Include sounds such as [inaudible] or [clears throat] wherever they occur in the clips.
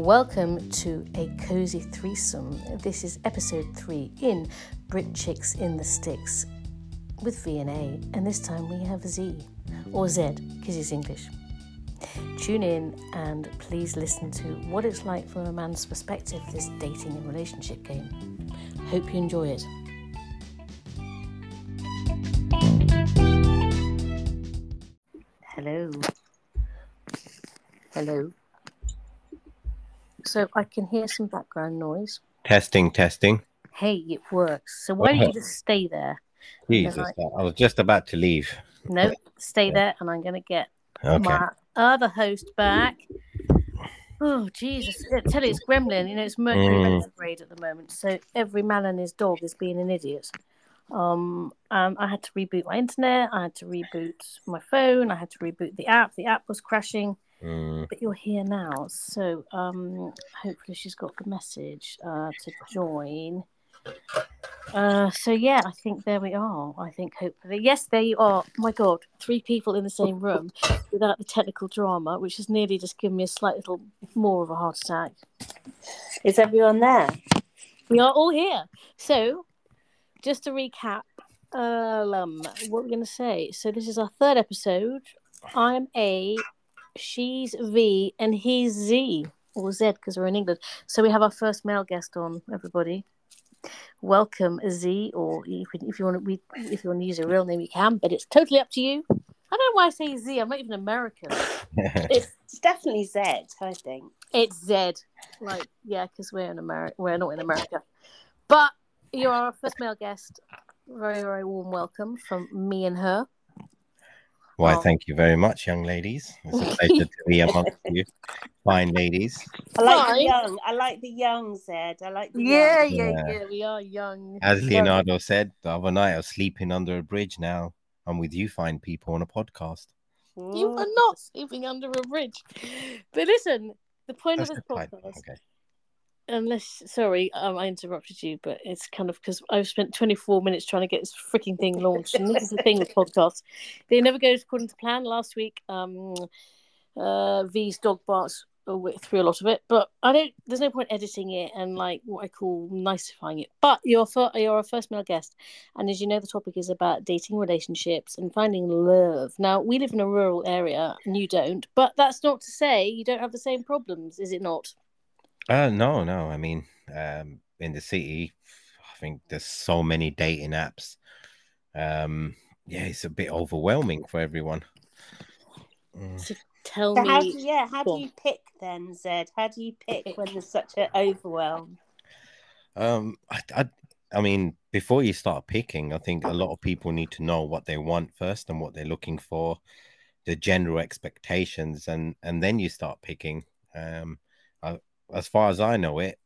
Welcome to a cozy threesome. This is episode three in Brit Chicks in the Sticks with V and A, and this time we have Z or Z because he's English. Tune in and please listen to what it's like from a man's perspective. This dating and relationship game. Hope you enjoy it. Hello. Hello. So I can hear some background noise. Testing, testing. Hey, it works. So why don't you just stay there? Jesus, I- I was just about to leave. No, stay there, and I'm going to get Okay. my other host back. Oh Jesus! I tell you, it's Gremlin. You know, it's Mercury Mm. retrograde at the moment, so every man and his dog is being an idiot. Um, um, I had to reboot my internet. I had to reboot my phone. I had to reboot the app. The app was crashing. Mm, But you're here now, so um, hopefully she's got the message uh, to join. Uh, so yeah, I think there we are. I think hopefully, yes, there you are. Oh my God, three people in the same room without the technical drama, which has nearly just given me a slight little more of a heart attack. Is everyone there? We are all here. So, just to recap, um, what we're going to say. So this is our third episode. I'm A, she's V, and he's Z or Z because we're in England. So we have our first male guest on. Everybody, welcome Z, or if, if you want to, we, if you want to use a real name, you can. But it's totally up to you. I don't know why I say Z. I'm not even American. [laughs] It's definitely Z, I think. It's Z. Like, yeah, because we're in America. We're not in America. But you are our first male guest. Very, very warm welcome from me and her. Why, Oh. thank you very much, young ladies. It's a pleasure to be amongst [laughs] you, fine ladies. I like Fine. the young. I like the young Zed. I like the Yeah, young. yeah, Yeah. yeah. We are young. As Leonardo said the other night, I was sleeping under a bridge. Now I'm with you, fine people, on a podcast. You are not sleeping under a bridge. But listen, the point That's of this the type. podcast, Okay. Unless, sorry, um, I interrupted you, but it's kind of because I've spent 24 minutes trying to get this freaking thing launched. And this is the thing with [laughs] podcasts, they never go according to plan. Last week, um, uh, V's dog barks away through a lot of it, but I don't, there's no point editing it and like what I call nicifying it. But you're, fir- you're our first male guest. And as you know, the topic is about dating relationships and finding love. Now, we live in a rural area and you don't, but that's not to say you don't have the same problems, is it not? Uh, no, no. I mean, um, in the city, I think there's so many dating apps. Um, yeah, it's a bit overwhelming for everyone. Mm. So tell So how do, me. yeah, how do you pick then, Zed? How do you pick when there's such an overwhelm? Um, I, I, I mean, before you start picking, I think a lot of people need to know what they want first and what they're looking for, the general expectations, and and then you start picking. Um, I, as far as I know it,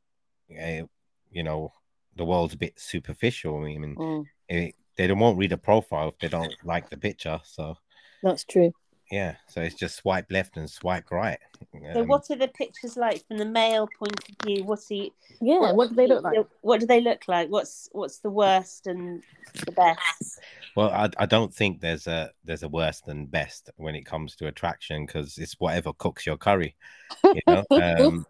eh, you know, the world's a bit superficial. I mean, Mm, it, they don't won't read a profile if they don't like the picture. So that's true. yeah, so it's just swipe left and swipe right. So Um, what are the pictures like from the male point of view? What's he? Yeah, what do they look like? What do they look like? What's what's the worst and the best? Well, I, I don't think there's a there's a worse than best when it comes to attraction because it's whatever cooks your curry. You know, um,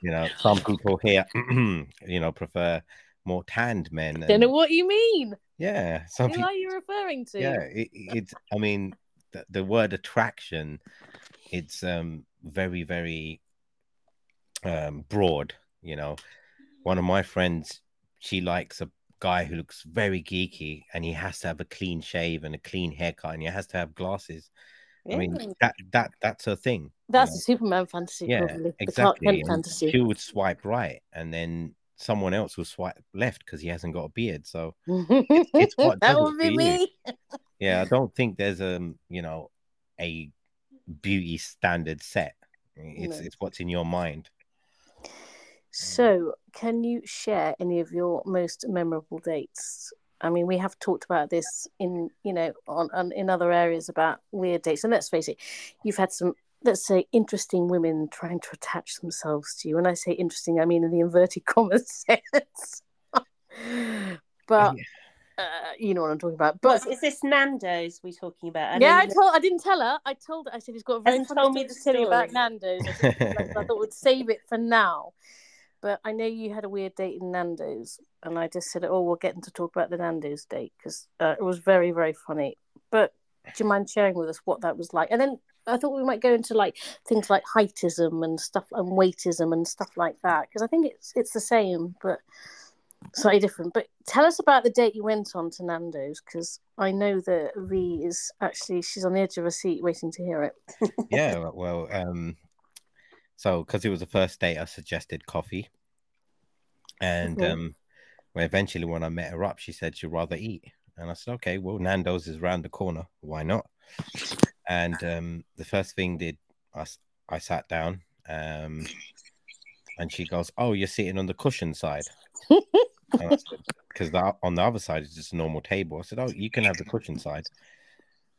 you know, some people here, [clears throat] you know, prefer more tanned men. Don't know what you mean. yeah, some Who people. are you referring to? Yeah, it, it's. I mean, the, the word attraction, it's um very very um broad. You know, one of my friends, she likes a guy who looks very geeky, and he has to have a clean shave and a clean haircut, and he has to have glasses. I mean, that that that's her thing. That's a Superman fantasy, Yeah, probably. Exactly. Fantasy. She would swipe right, and then someone else will swipe left because he hasn't got a beard. So it's [laughs] what that would be me. [laughs] yeah, I don't think there's um you know a beauty standard set. It's No. it's what's in your mind. So, can you share any of your most memorable dates? I mean, we have talked about this in, you know, on, on in other areas about weird dates. And let's face it, you've had some, let's say, interesting women trying to attach themselves to you. When I say interesting, I mean in the inverted [laughs] commas sense. [laughs] but Uh, you know what I'm talking about. But is this Nando's we're talking about? I yeah, I told I didn't tell her. I told her. I said he's got a very Hasn't told me the to tell you about. Nando's. I, I [laughs] thought we'd save it for now. But I know you had a weird date in Nando's, and I just said, "Oh, we'll get into talk about the Nando's date because uh, it was very, very funny." But do you mind sharing with us what that was like? And then I thought we might go into like things like heightism and stuff and weightism and stuff like that because I think it's it's the same but slightly different. But tell us about the date you went on to Nando's because I know that V is actually she's on the edge of her seat waiting to hear it. yeah, well, um, so because it was the first date, I suggested coffee, and Mhm. um, well, eventually when I met her up, she said she'd rather eat, and I said, okay, well, Nando's is round the corner, why not? And um, the first thing did I, I sat down, um, and she goes, "Oh, you're sitting on the cushion side." Because [laughs] on the other side is just a normal table. I said, "Oh, you can have the cushion side."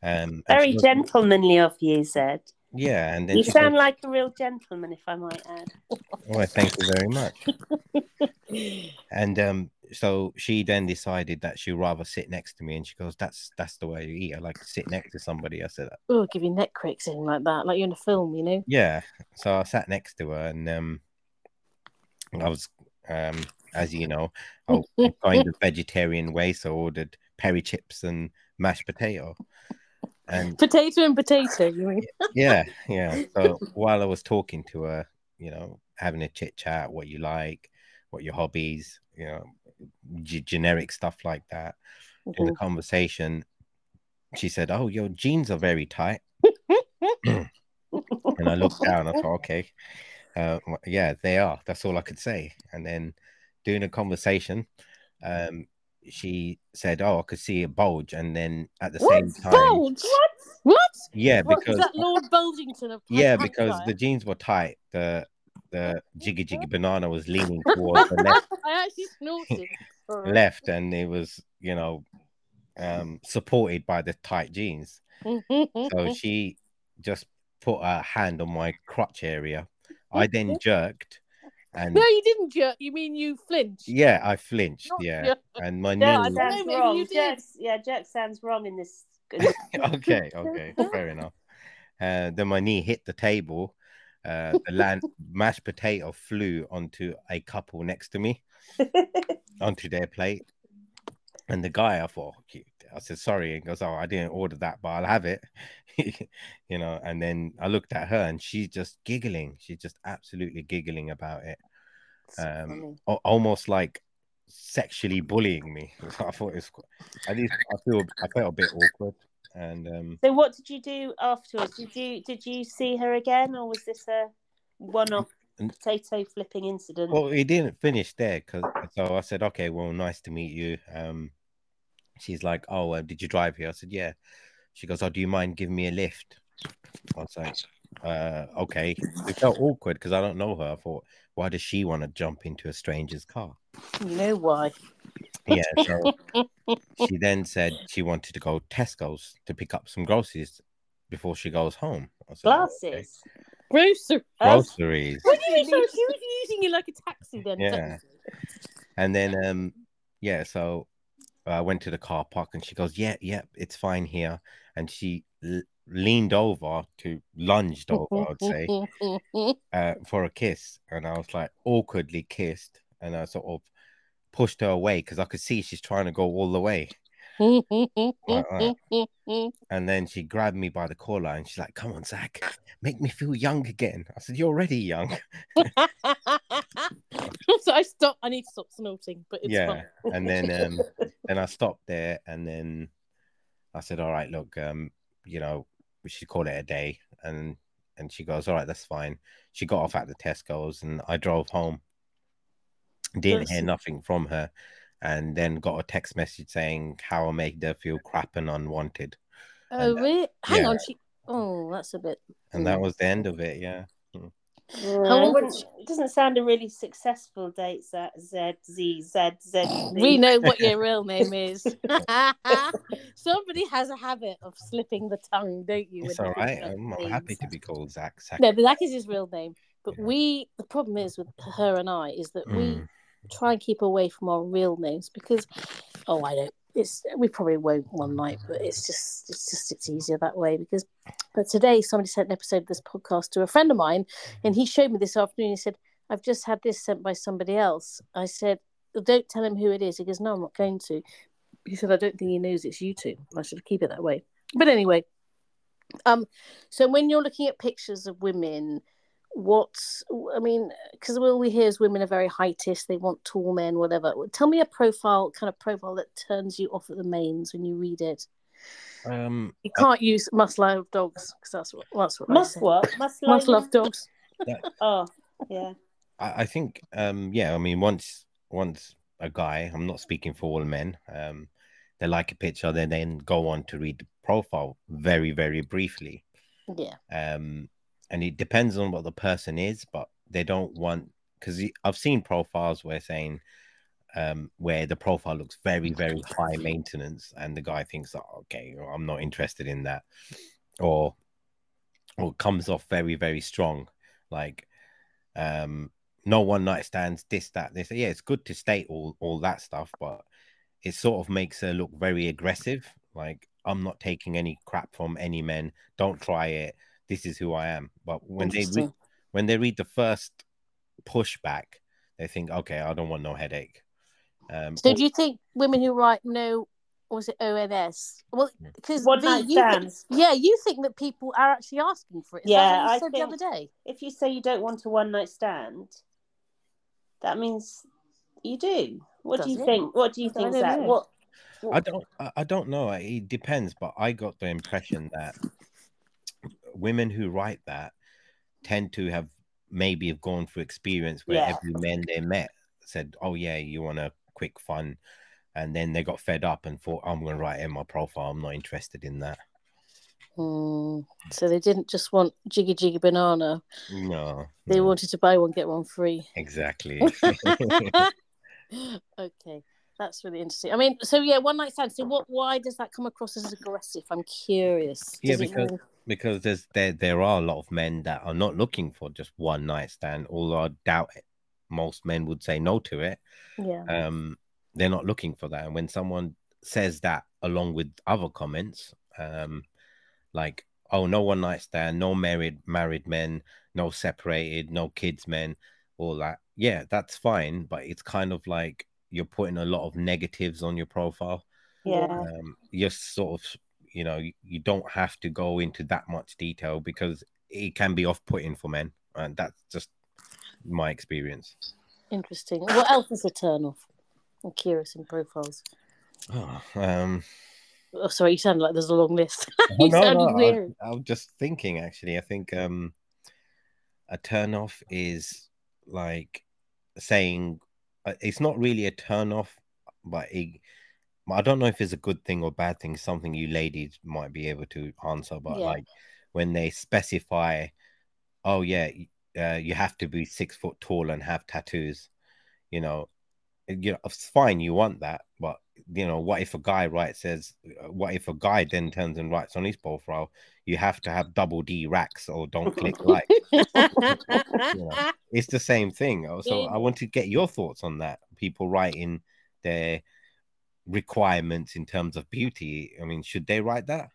Um, and Very gentlemanly of you, Zed. Yeah, and then You sound goes, like a real gentleman, if I might add. [laughs] Well, thank you very much. [laughs] And um, so she then decided that she'd rather sit next to me, and she goes, "That's that's the way you eat. I like to sit next to somebody." I said, Oh, give you neck cracks in like that, like you're in a film, you know. "Yeah." So I sat next to her, and um, I was um, as you know, I was [laughs] going the vegetarian way, so I ordered peri chips and mashed potato. And Potato and potato, you mean? [laughs] yeah, yeah. So [laughs] while I was talking to her, you know, having a chit chat, what you like, what your hobbies, you know, g- generic stuff like that. In the conversation, she said, "Oh, your jeans are very tight," [laughs] and I looked down. I thought, "Okay, uh, yeah, they are." That's all I could say. And then, during a conversation, um, she said, "Oh, I could see a bulge," and then at the What? same time, Bulge? What? What? yeah, What, because is that Lord Bulgington of yeah, Hampshire? because the jeans were tight. The the jiggy jiggy banana was leaning [laughs] towards the left, I actually snorted. [laughs] Left, and it was you know um supported by the tight jeans. So [laughs] she just put her hand on my crotch area. I then jerked, and no, you didn't jerk. You mean you flinched? yeah, I flinched. Not Yeah, jerk. [laughs] and my Jerk I knee. don't sounds maybe wrong. you did. Jerks, yeah, jerk sounds wrong in this. [laughs] [laughs] okay, okay, fair enough. Uh, then my knee hit the table. Uh, the land mashed potato flew onto a couple next to me. onto their plate. And the guy, I thought, "Okay," I said, sorry. And goes, oh, I didn't order that, but I'll have it. [laughs] you know, and then I looked at her and she's just giggling. She's just absolutely giggling about it. Um, funny. Al- almost like sexually bullying me. [laughs] I thought it was, qu- at least I feel, I felt a bit awkward. And um, So, what did you do afterwards? Did you did you see her again, or was this a one-off N- potato flipping incident? Well, he didn't finish there because so I said, okay, well, nice to meet you. Um, she's like, oh, uh, did you drive here? I said, yeah. She goes, oh, do you mind giving me a lift? I was like, uh, okay. It felt awkward because I don't know her. I thought, why does she want to jump into a stranger's car? You know why? Yeah. So she then said she wanted to go Tesco's to pick up some groceries before she goes home. I said, "Oh, okay." Glasses. Oh, Groceries. What do you mean? So she was using you like a taxi then? Yeah. And then um yeah, so I went to the car park and she goes, "Yeah, yeah, it's fine here." And she l- leaned over to lunged over, I would say, [laughs] uh, for a kiss, and I was like awkwardly kissed, and I sort of pushed her away because I could see she's trying to go all the way. [laughs] And then she grabbed me by the collar and she's like, "Come on, Zach, make me feel young again." I said, "You're already young." so [laughs] I stopped. I need to stop snorting, but it's yeah. And then um [laughs] then I stopped there and then I said, All right, look, um, you know, we should call it a day. And and she goes, All right, that's fine. She got off at the Tesco's and I drove home. Didn't hear nothing from her. And then got a text message saying how I made her feel crap and unwanted. Oh, And, uh, really? Hang yeah. on. She. Oh, that's a bit. And that Mm. was the end of it, yeah. Well, How it old wouldn't- is she? it doesn't sound a really successful date. Z Z Z Z Z. We know what your real [laughs] name is. [laughs] Somebody has a habit of slipping the tongue, don't you? It's when all they I'm about happy to be called Zach. Zach. No, but that is his real name. But Yeah. we, the problem is with her and I, is that we Mm. Try and keep away from our real names because, oh, I don't. it's we probably won't one night, but it's just it's just it's easier that way because. But today, somebody sent an episode of this podcast to a friend of mine, and he showed me this afternoon. He said, "I've just had this sent by somebody else." I said, "Don't tell him who it is." He goes, "No, I'm not going to." He said, "I don't think he knows it's you two. I should keep it that way." But anyway, um, so when you're looking at pictures of women what's i mean because all we hear is women are very heightist they want tall men whatever tell me a profile kind of profile that turns you off at the mains when you read it Um, you can't use must love dogs because that's what that's what Must I say. what? Must, must love- love dogs [laughs] Oh, yeah. I, I think, um, yeah, I mean, once once a guy, I'm not speaking for all men, um, they like a picture, they then go on to read the profile very, very briefly. yeah um and it depends on what the person is but they don't want because i've seen profiles where saying um where the profile looks very very high maintenance and the guy thinks oh, okay i'm not interested in that or or comes off very very strong like um no one night stands this that this yeah it's good to state all all that stuff but it sort of makes her look very aggressive like i'm not taking any crap from any men don't try it this is who i am but when they read when they read the first pushback they think okay i don't want no headache um so do you think women who write no or was it ons well because One V, night you think- stands. yeah you think that people are actually asking for it Is Yeah, you I said think- the other day If you say you don't want a one night stand, that means you do. What do you it? think? What do you think, don't What? I don't I I don't know. It depends, but I got the impression that women who write that tend to have maybe have gone through experience where Yeah. every man they met said, "Oh yeah, you want a quick fun," and then they got fed up and thought, "I'm going to write in my profile. I'm not interested in that." Hmm. so they didn't just want jiggy jiggy banana No, they no, wanted to buy one get one free exactly. [laughs] [laughs] okay, that's really interesting. I mean, so yeah, one night stand. So what? Why does that come across as aggressive? I'm curious. Yeah, Does it because- because there's there there are a lot of men that are not looking for just one night stand. Although I doubt it. most men would say no to it. yeah, um, they're not looking for that. And when someone says that along with other comments, um, like, oh, no one night stand, no married married men, no separated, no kids men, all that. Yeah, that's fine, but it's kind of like you're putting a lot of negatives on your profile. Yeah. Um, you're sort of, you know, you, you don't have to go into that much detail because it can be off-putting for men, and that's just my experience. interesting. What else is a turn off? I'm curious in profiles. Oh, um, Oh, sorry, you sound like there's a long list. [laughs] [laughs] You no, sounded no, I- weird. I, was just thinking actually. I think um a turn off is like saying uh, it's not really a turn off, but it, I don't know if it's a good thing or bad thing. Something you ladies might be able to answer, but Yeah. like when they specify, oh yeah, uh, you have to be six foot tall and have tattoos, you know, you know, it's fine you want that, but you know, what if a guy writes says, uh, what if a guy then turns and writes on his profile, you have to have double D racks or don't click like. [laughs] Yeah. [laughs] It's the same thing. Uh, So. I want to get your thoughts on that. People writing their requirements in terms of beauty. I mean, should they write that?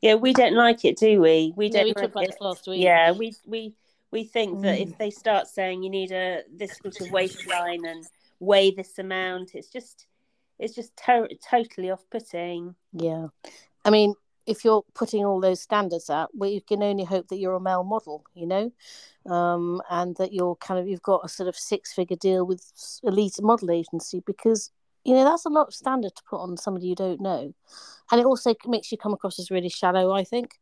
Yeah, we don't like it, do we? We Yeah, don't we like talked about it. this last week. Yeah, we we we think that Mm. if they start saying you need a this sort of waistline and weigh this amount, it's just it's just to- totally off-putting. Yeah. I mean, if you're putting all those standards out, well, you can only hope that you're a male model, you know, um, and that you're kind of, you've got a sort of six figure deal with elite model agency because, you know, that's a lot of standard to put on somebody you don't know. And it also makes you come across as really shallow, I think,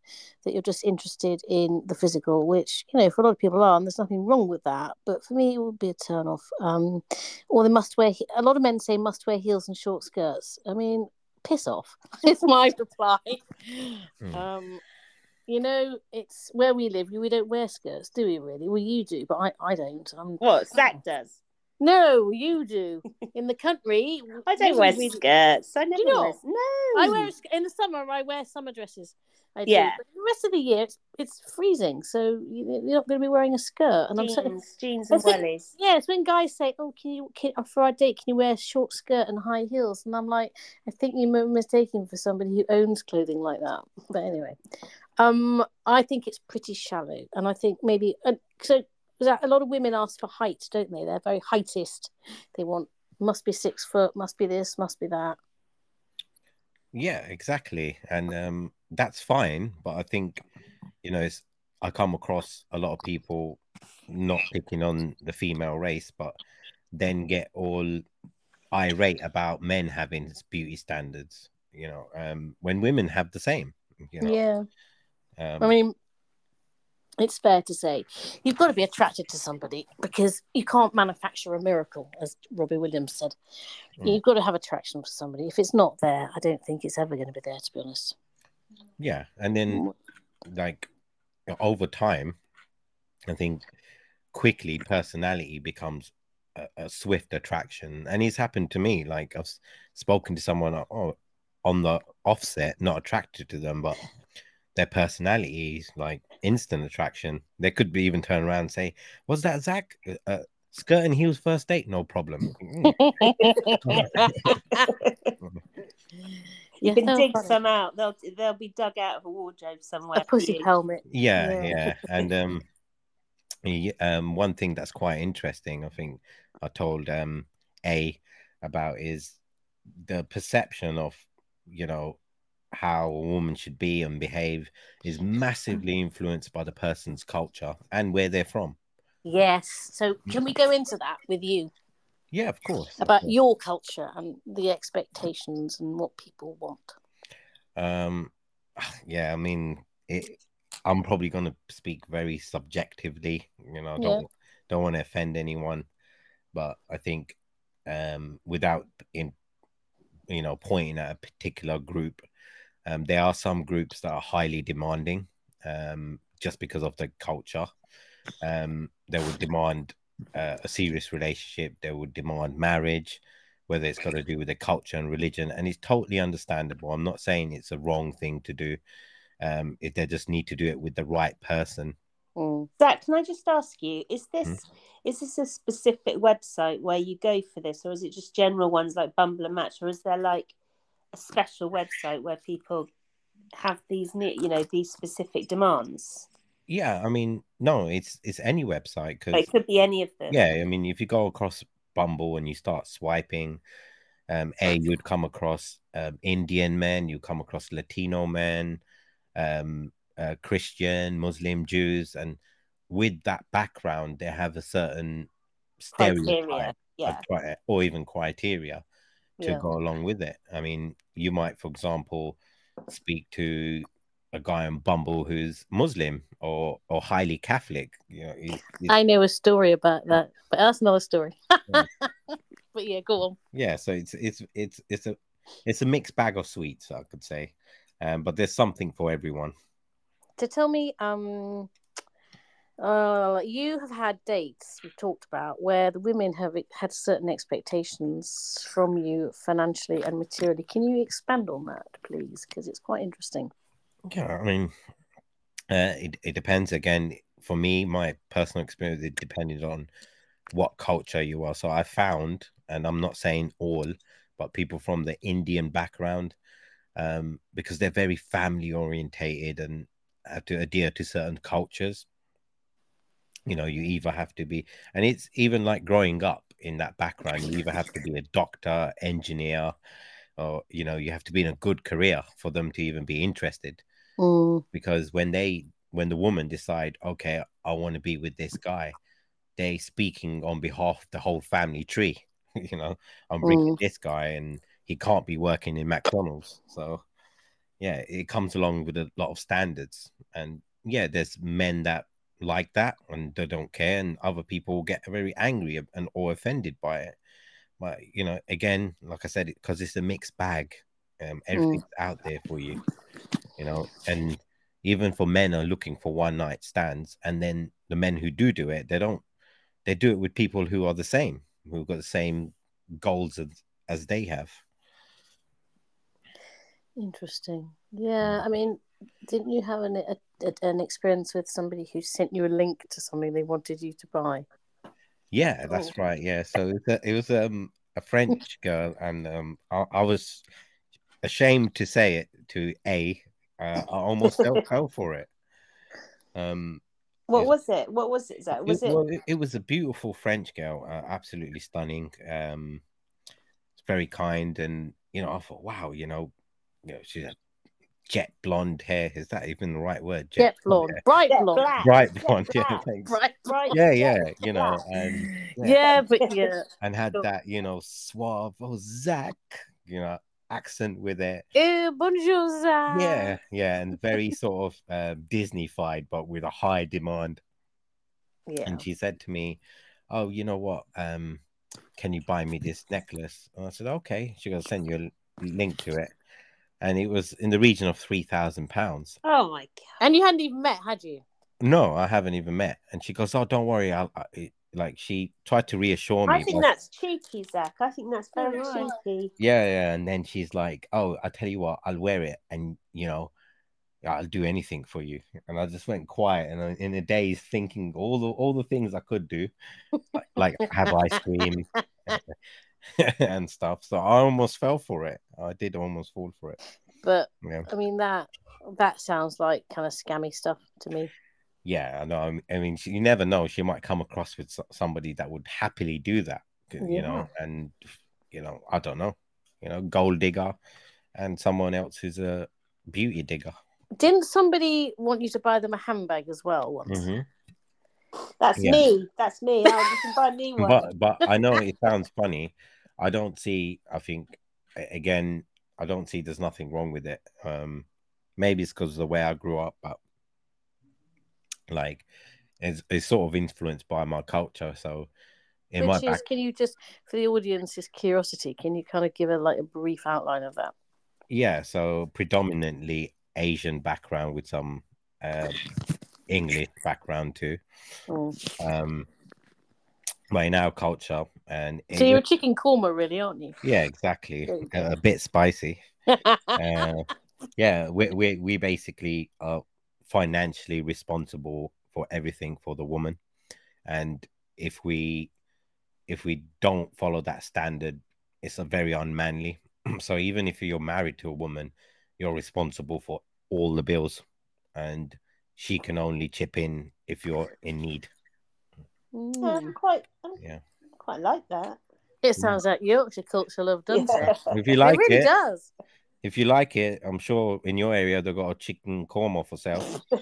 that you're just interested in the physical, which, you know, for a lot of people are, and there's nothing wrong with that. But for me, it would be a turn off. Um, or they must wear, a lot of men say must wear heels and short skirts. I mean, piss off [laughs] is my [laughs] reply Hmm. um you know it's where we live we don't wear skirts do we really well you do but i i don't i'm What Zach does? No, you do. [laughs] In the country, I don't wear we- skirts. I never you not? wear. No, I wear a sk- in the summer. I wear summer dresses. I do. Yeah. But the rest of the year, it's, it's freezing, so you- you're not going to be wearing a skirt. And I'm so jeans, jeans [laughs] and wellies. yeah. It's when guys say, "Oh, can you can, for our date? Can you wear a short skirt and high heels?" And I'm like, I think you're mistaken for somebody who owns clothing like that. But anyway, um, I think it's pretty shallow, and I think maybe uh, so. A lot of women ask for height, don't they? They're very heightist. They want must be six foot, must be this, must be that. Yeah, exactly. And um, that's fine. But I think, you know, it's, I come across a lot of people not picking on the female race, but then get all irate about men having beauty standards, you know, um, when women have the same, you know. Yeah. Um, I mean, it's fair to say you've got to be attracted to somebody because you can't manufacture a miracle, as Robbie Williams said. Mm. You've got to have attraction for somebody. If it's not there, I don't think it's ever going to be there. To be honest. yeah. And then, like, over time, I think quickly personality becomes a, a swift attraction. And it's happened to me. Like, I've spoken to someone oh, on the offset, not attracted to them, but their personalities, like instant attraction. They could be even turn around and say, Was that Zach? Uh, Uh, skirt and heels first date? No problem. [laughs] Mm. [laughs] [laughs] You can so dig funny. some out. They'll they'll be dug out of a wardrobe somewhere. a pussy helmet. Yeah, Yeah. yeah, and um, um, one thing that's quite interesting, I think, I told um A about is the perception of you know how a woman should be and behave is massively influenced by the person's culture and where they're from. Yes. So can we go into that with you Yeah, of course. of about course. your culture and the expectations and what people want? Um, yeah, I mean, it, I'm probably going to speak very subjectively. You know, I don't don't want to offend anyone, but I think, um, without in, you know, pointing at a particular group, um, there are some groups that are highly demanding, um, just because of the culture. Um, they would demand uh, a serious relationship. They would demand marriage whether it's got to do with the culture and religion, and it's totally understandable. I'm not saying it's a wrong thing to do. Um, if they just need to do it with the right person. Mm. Zach, can I just ask you, is this Hmm? is this a specific website where you go for this, or is it just general ones like Bumble and Match, or is there like a special website where people have these, ne- you know, these specific demands? Yeah, I mean, no, it's it's any website because it could be any of them. yeah, I mean, if you go across Bumble and you start swiping, um, a you'd come across um, Indian men, you come across Latino men, um, uh, Christian, Muslim, Jews, and with that background, they have a certain criteria. Yeah, or even criteria to Yeah. go along with it. I mean, you might, for example, speak to a guy on Bumble who's Muslim or or highly Catholic. You know, he's, he's- I know a story about that, but that's another story. Yeah. [laughs] but yeah, go on. yeah. So it's it's it's it's a it's a mixed bag of sweets, I could say. Um, but there's something for everyone. To tell me, um, uh, you have had dates we've talked about where the women have had certain expectations from you financially and materially. Can you expand on that, please? Because it's quite interesting. Yeah, I mean, uh, it it depends. Again, for me, my personal experience, it depended on what culture you are. So I found, and I'm not saying all, but people from the Indian background, um, because they're very family orientated and have to adhere to certain cultures. You know, you either have to be, and it's even like growing up in that background, you either have to be a doctor, engineer, or you know, you have to be in a good career for them to even be interested. Mm, because when they when the woman decide okay i want to be with this guy they speaking on behalf of the whole family tree [laughs] you know i'm bringing this guy and he can't be working in mcdonald's. So yeah it comes along with a lot of standards. And yeah there's men that like that and they don't care and other people get very angry and or offended by it but you know again like i said because it's a mixed bag um everything's out there for you you know and even for men are looking for one night stands and then the men who do do it they don't they do it with people who are the same who've got the same goals as, as they have. Interesting. Yeah, I mean, didn't you have an a, an experience with somebody who sent you a link to something they wanted you to buy? Yeah, that's Oh. right. Yeah, so it was, a, it was um a French [laughs] girl, and um I, I was ashamed to say it to A. Uh, I almost fell, [laughs] fell for it. Um, What Yeah. was it? What was it? Zach? Was it, it? well, it, it was a beautiful French girl, uh, absolutely stunning. Um, very kind, and you know, I thought, wow, you know, you know, she's a jet blonde hair. Is that even the right word? Jet blonde, bright Jet blonde, black. Bright Jet blonde. [laughs] Yeah, black. thanks. bright. Right. Yeah, jet yeah, you know, and Yeah. yeah. but yeah. [laughs] and had Sure. that, you know, suave, oh Zach, you know, accent with it. Eh, bonjour, Zach. Yeah, yeah, and very sort of uh, Disney-fied, but with a high demand. yeah. And she said to me, "Oh, you know what? Um, can you buy me this necklace?" And I said, "Okay." She goes, "Send you a link to it," and it was in the region of three thousand pounds. Oh my god. And you hadn't even met, had you? No, I haven't even met. And she goes, "Oh, don't worry." I'll, I, like she tried to reassure me. I think but- that's cheeky, Zach. I think that's very Oh, cheeky. Yeah, yeah. And then she's like, "Oh, I'll tell you what, I'll wear it, and you know, I'll do anything for you." And I just went quiet, and I- in a daze, thinking all the all the things I could do, like, like have ice cream [laughs] [laughs] [laughs] and stuff. So I almost fell for it. I did almost fall for it. But Yeah, I mean that that sounds like kind of scammy stuff to me. yeah. I know. I mean- she- you never know. She might come across with somebody that would happily do that. You know, and you know, I don't know. You know, gold digger, and someone else who's a beauty digger. Didn't somebody want you to buy them a handbag as well once? hmm That's Yeah. me. That's me. Oh, you can buy me [laughs] one. but but I know it sounds funny. I don't see. I think again, I don't see. There's nothing wrong with it. Um, maybe it's because of the way I grew up, but like, it's, it's sort of influenced by my culture. So, in my is, back, can you just, for the audience's curiosity, can you kind of give a like a brief outline of that? yeah. So predominantly Asian background with some uh, English background too. Mm. Um, but in our culture, and So you're a chicken korma, really, aren't you? yeah, exactly, There you go. a, a bit spicy. [laughs] uh, yeah, we, we we basically are financially responsible for everything for the woman, and if we if we don't follow that standard, it's a very unmanly. [clears throat] so even if you're married to a woman, you're responsible for all the bills, and she can only chip in if you're in need. I'm quite, I'm Yeah, quite like that. It sounds like Yorkshire culture love, doesn't it? if [laughs] you like it really it, does. if you like it, I'm sure in your area they've got a chicken korma for sale. [laughs]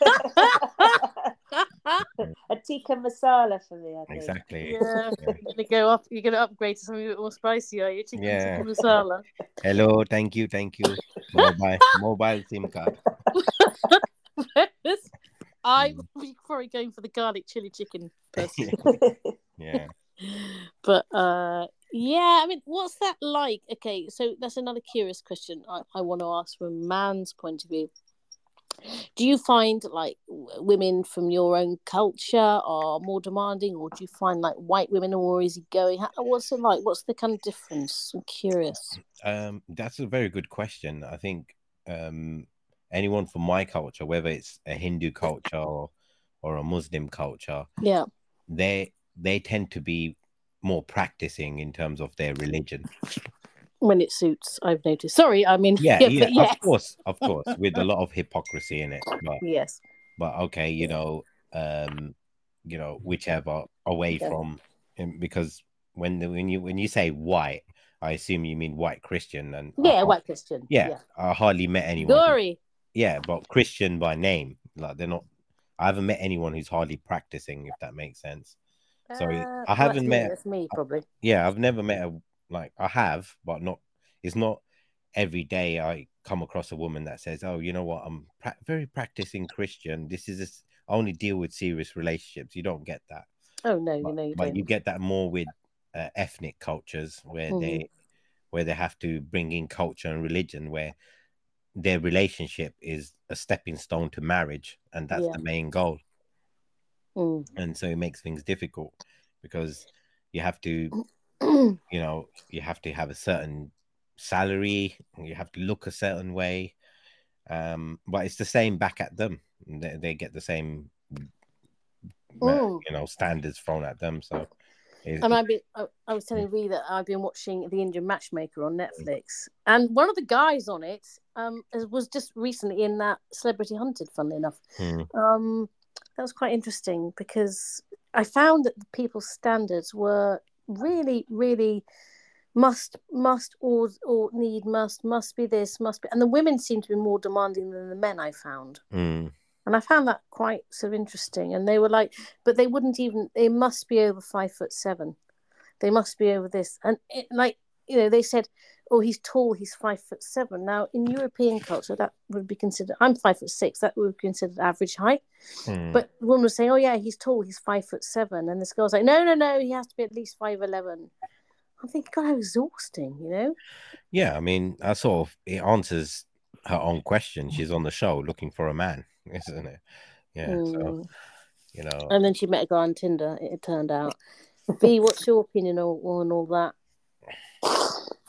[laughs] a tikka masala for me. I think. Exactly. Yeah. Yeah. You're gonna go up. You're gonna upgrade to something a bit more spicy, are you? Chicken Yeah. tikka masala. Hello, thank you, thank you. Mobile, mobile SIM card. I'm probably going for the garlic chili chicken [laughs] person. Yeah. [laughs] but uh yeah i mean what's that like? Okay so that's another curious question i, I want to ask from a man's point of view. Do you find like w- women from your own culture are more demanding or do you find like white women are more easygoing? How, what's it like? What's the kind of difference? I'm curious. Um, that's a very good question. I think um, anyone from my culture, whether it's a Hindu culture or, or a Muslim culture, yeah they they tend to be more practicing in terms of their religion. when it suits i've noticed sorry i mean Yeah, [laughs] yeah, yeah, yes of course, of [laughs] course, with a lot of hypocrisy in it. But yes but okay, you know, um, you know, whichever away Yeah. from, um, because when the, when you when you say white, I assume you mean white Christian, and yeah har- white christian yeah, I hardly met anyone. glory yeah, but Christian by name, like they're not. I haven't met anyone who's hardly practicing, if that makes sense. Sorry, Uh, I haven't met- that's me probably Yeah, I've never met a like I have, but not. It's not every day I come across a woman that says, "Oh, you know what? I'm pra- very practicing Christian. This is I only deal with serious relationships." You don't get that, oh no but, you know you but don't you get that more with uh, ethnic cultures where Mhm. they where they have to bring in culture and religion, where their relationship is a stepping stone to marriage, and that's Yeah. the main goal. Mm. and so it makes things difficult because you have to [clears throat] you know, you have to have a certain salary, you have to look a certain way. Um, but it's the same back at them. They, they get the same, uh, Mm. you know, standards thrown at them. So, it, And I've been, I, I was telling Ree that I've been watching The Indian Matchmaker on Netflix, and one of the guys on it um was just recently in that Celebrity Hunted. Funnily enough, Hmm. um, that was quite interesting because I found that the people's standards were really, really must, must, or, or need, must, must be this, must be, and the women seem to be more demanding than the men. I found. Hmm. And I found that quite sort of interesting. And they were like, but they wouldn't even, they must be over five foot seven. They must be over this. And it, like, you know, they said, oh, he's tall, he's five foot seven. Now, in European culture, that would be considered, I'm five foot six, that would be considered average height. Hmm. But the woman was saying, oh, yeah, he's tall, he's five foot seven. And this girl's like, no, no, no, he has to be at least 5'11. I'm thinking, God, how exhausting, you know? Yeah, I mean, that sort of it answers her own question. She's on the show looking for a man, [laughs] isn't it? Yeah. So Mm. you know, And then she met a guy on Tinder, it turned out. [laughs] V, what's your opinion on, on all that?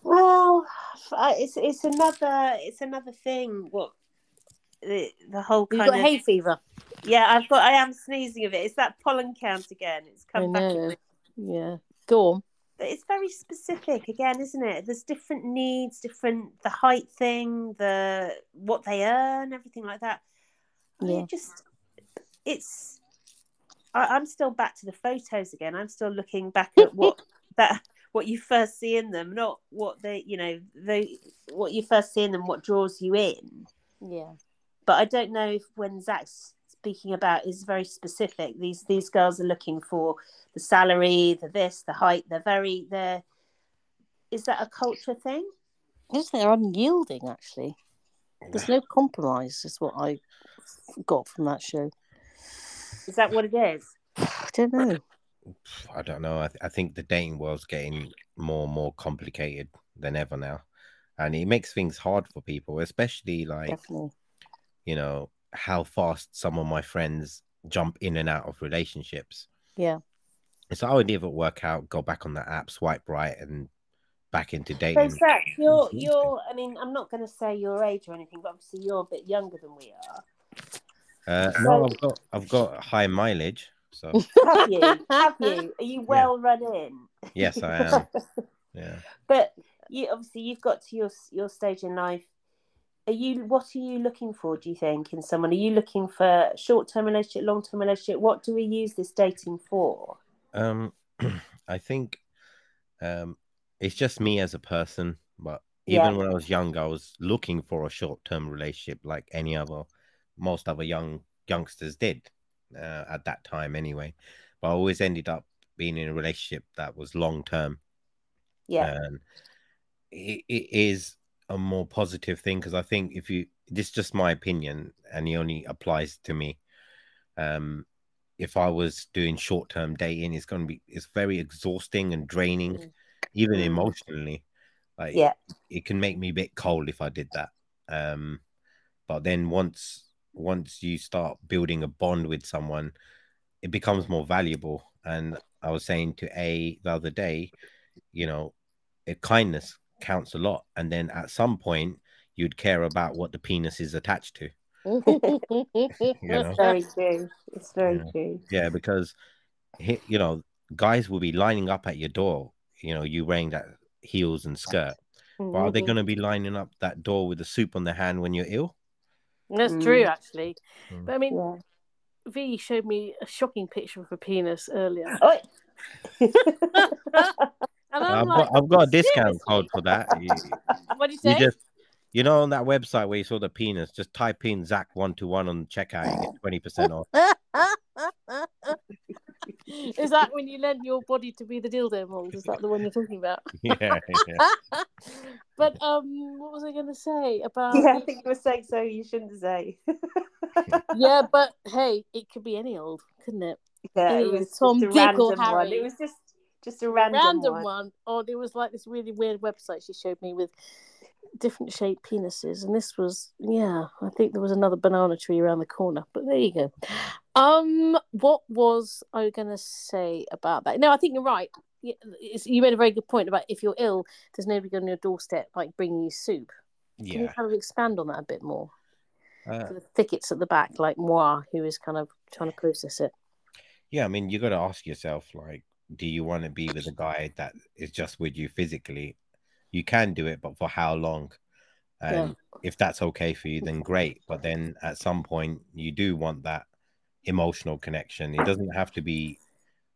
Well, it's it's another it's another thing. What the the whole kind got of hay fever. yeah. I've got I am sneezing of it. It's that pollen count again. It's come back. Yeah. Go on. But it's very specific again, isn't it? There's different needs, different the height thing, the what they earn, everything like that. I mean, Yeah. It just it's. I, I'm still back to the photos again. I'm still looking back at what [laughs] that what you first see in them, not what they you know they what you first see in them, what draws you in. Yeah. But I don't know if when Zach's speaking about is very specific. These these girls are looking for the salary, the this, the height. They're very they're. Is that a culture thing? Yes, they're unyielding, actually. There's no compromise, is what I got from that show. Is that what it is? [sighs] I don't know. I don't know. I, th- I think the dating world's getting more and more complicated than ever now, and it makes things hard for people, especially like Definitely. you know how fast some of my friends jump in and out of relationships. Yeah. So I would never work out, go back on the app, swipe right, and back into dating. So. Zach, you're [laughs] you're. I mean, I'm not going to say your age or anything, but obviously you're a bit younger than we are. Uh, So- no, I've got I've got high mileage, so Have you? Have you? Are you well run in? yes, I am. [laughs] Yeah. But you obviously you've got to your your stage in life. Are you? What are you looking for? Do you think in someone? Are you looking for short term relationship, long term relationship? What do we use this dating for? Um, [clears throat] I think um, it's just me as a person, but Yeah. even when I was young, I was looking for a short-term relationship like any other, most other young youngsters did uh, at that time, anyway. But I always ended up being in a relationship that was long-term, Yeah, and it, it is a more positive thing because I think if you, this is just my opinion, and it only applies to me. Um, if I was doing short term dating, it's going to be it's very exhausting and draining, Mm. even Mm. emotionally. Like yeah, it can make me a bit cold if I did that. Um, but then once once you start building a bond with someone, it becomes more valuable. And I was saying to A the other day, you know, a kindness counts a lot. And then at some point, you'd care about what the penis is attached to. [laughs] know? it's very true. It's very Yeah. true. Yeah, because you know, guys will be lining up at your door. You know, you wearing that heels and skirt. But are they Mhm. going to be lining up that door with the soup on their hand when you're ill? That's Mm. true, actually. Mm. But I mean, Yeah. V showed me a shocking picture of a penis earlier. [laughs] Oh, [laughs] And I've I'm like, got, I've got a discount seriously? code for that. You, What do you you say? just, you know, on that website where you saw the penis, just type in Zach one to one on checkout, you get twenty percent off. [laughs] [laughs] Is that when you lent your body to be the dildo mold? Is that the one you're talking about? [laughs] yeah, yeah. [laughs] but um, what was I going to say about? yeah, I think you were saying so. You shouldn't say. yeah, but hey, it could be any old, couldn't it? Yeah, it Anyway, was Tom, just Dick or random one. Harry? It was just just a random, Random one. one. Or there was like this really weird website she showed me with different shaped penises, and this was yeah. I think there was another banana tree around the corner, but there you go. Um, what was I going to say about that? No, I think you're right. you made a very good point about if you're ill, there's nobody on your doorstep like bringing you soup. Yeah. Can you kind of expand on that a bit more? Uh, the thickets at the back, like moi, who is kind of trying to process it. yeah, I mean, you got to ask yourself, like, do you want to be with a guy that is just with you physically? You can do it, but for how long? And if that's okay for you, then great. But then at some point, you do want that emotional connection. It doesn't have to be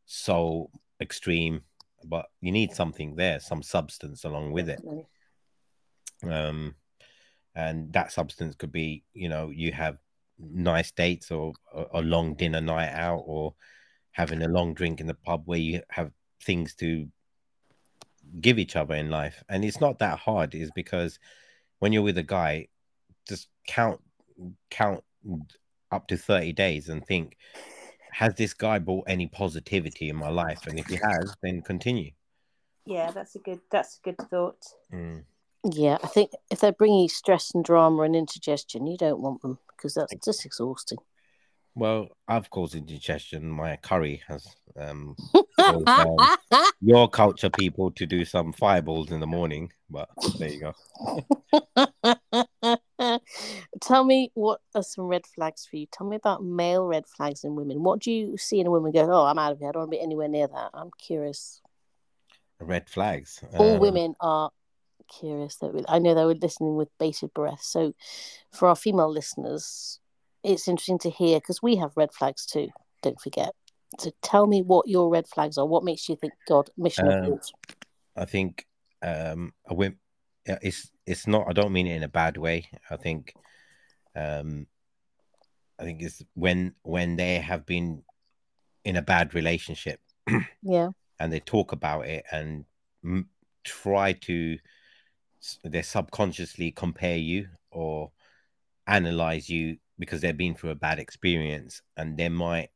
so extreme, but you need something there, some substance along with it. Um and that substance could be you know you have nice dates or a, a long dinner night out or having a long drink in the pub where you have things to give each other in life and it's not that hard is because when you're with a guy just count count up to 30 days and think has this guy brought any positivity in my life and if he has then continue Yeah, that's a good. That's a good thought. Mm. Yeah, I think if they're bringing stress and drama and indigestion, you don't want them because that's just exhausting. Well, I've caused indigestion. My curry has um, [laughs] caused, um, your culture people to do some fireballs in the morning, but there you go. [laughs] Tell me what are some red flags for you? Tell me about male red flags in women. What do you see in a woman? Go, oh, I'm out of here. I don't want to be anywhere near that. I'm curious. Red flags. All Um, women are curious. That I know they were listening with bated breath. So, for our female listeners, it's interesting to hear because we have red flags too. Don't forget. So, tell me what your red flags are. What makes you think, God, mission Um? I think um, a wim- yeah, it's it's not. I don't mean it in a bad way. I think, um, I think it's when when they have been in a bad relationship [clears throat] Yeah. and they talk about it and m- try to they subconsciously compare you or analyze you because they've been through a bad experience and they might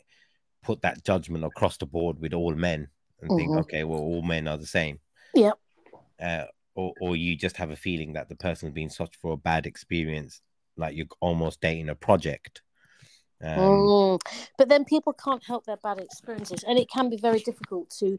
put that judgment across the board with all men and think Mhm. okay well all men are the same Yep. uh, or, or you just have a feeling that the person's been such for a bad experience like you're almost dating a project um, Mm. But then people can't help their bad experiences, and it can be very difficult to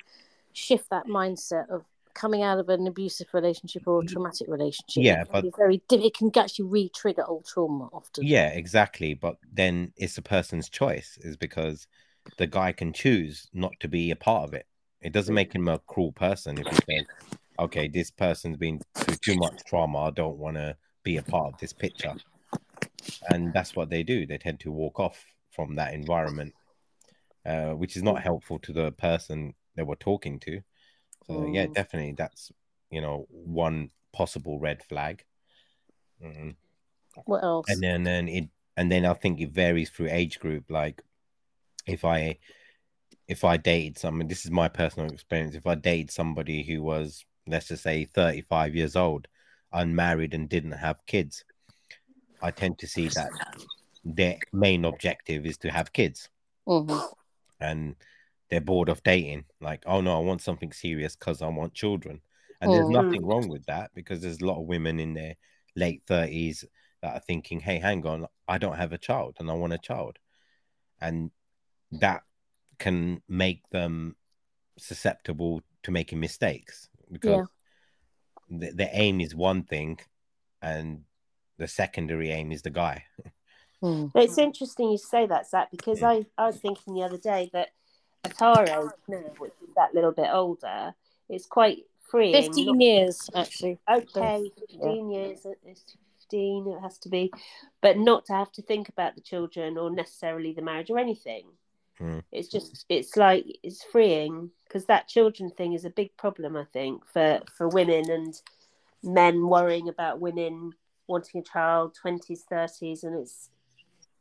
shift that mindset of coming out of an abusive relationship or a traumatic relationship. Yeah, it can but- very it can actually re-trigger old trauma often. Yeah, exactly. But then it's the person's choice, is because the guy can choose not to be a part of it. It doesn't make him a cruel person if he says, okay, this person's been through too much trauma. I don't want to be a part of this picture. And that's what they do. They tend to walk off from that environment, uh, which is not helpful to the person they were talking to. So, yeah, Mm. definitely that's, you know, one possible red flag. Mm What else? and then then it and then I think it varies through age group. Like if I if I dated someone, this is my personal experience. If I dated somebody who was let's just say 35 years old, unmarried and didn't have kids, I tend to see that their main objective is to have kids Mhm. and they're bored of dating. Like, oh no, I want something serious because I want children. And there's Mhm. nothing wrong with that because there's a lot of women in their late 30s that are thinking, hey, hang on, I don't have a child and I want a child. And that can make them susceptible to making mistakes because the, the aim is one thing and the secondary aim is the guy. Mm. It's interesting you say that, Zach, because Yeah. I, I was thinking the other day that at our age now, which is that little bit older, it's quite freeing. Fifteen years actually. okay, 15 years, it's 15, it has to be, but not to have to think about the children or necessarily the marriage or anything. Hmm. It's just, it's like, it's freeing because that children thing is a big problem, I think, for, for women and men worrying about women wanting a child, 20s, 30s, and it's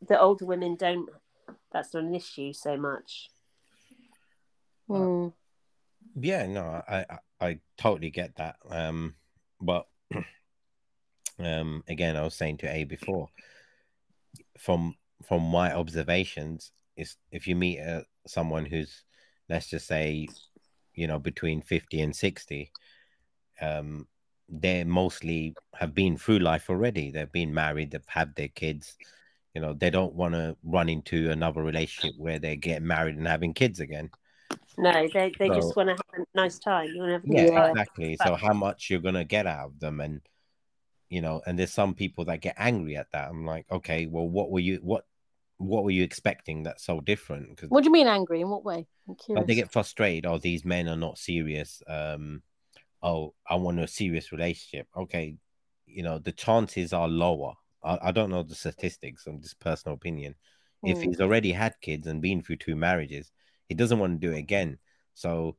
the older women don't, that's not an issue so much. Mm. Yeah, no, I, I I totally get that. Um, but [clears throat] um, again, I was saying to A before, from from my observations, is if you meet uh, someone who's, let's just say, you know, between fifty and sixty, um, they mostly have been through life already. They've been married, they've had their kids. You know, they don't want to run into another relationship where they get married and having kids again. No, they they So- just want to have a nice time. You want to have a Yeah, good time. exactly. So how much you're gonna get out of them, and you know, and there's some people that get angry at that. I'm like, okay, well, what were you what what were you expecting that's so different? Because What do you mean angry? In what way? I'm Like, they get frustrated. Oh, these men are not serious. Um, oh, I want a serious relationship. Okay, you know the chances are lower. I, I don't know the statistics. I'm just personal opinion. If Mm. he's already had kids and been through two marriages, he doesn't want to do it again. So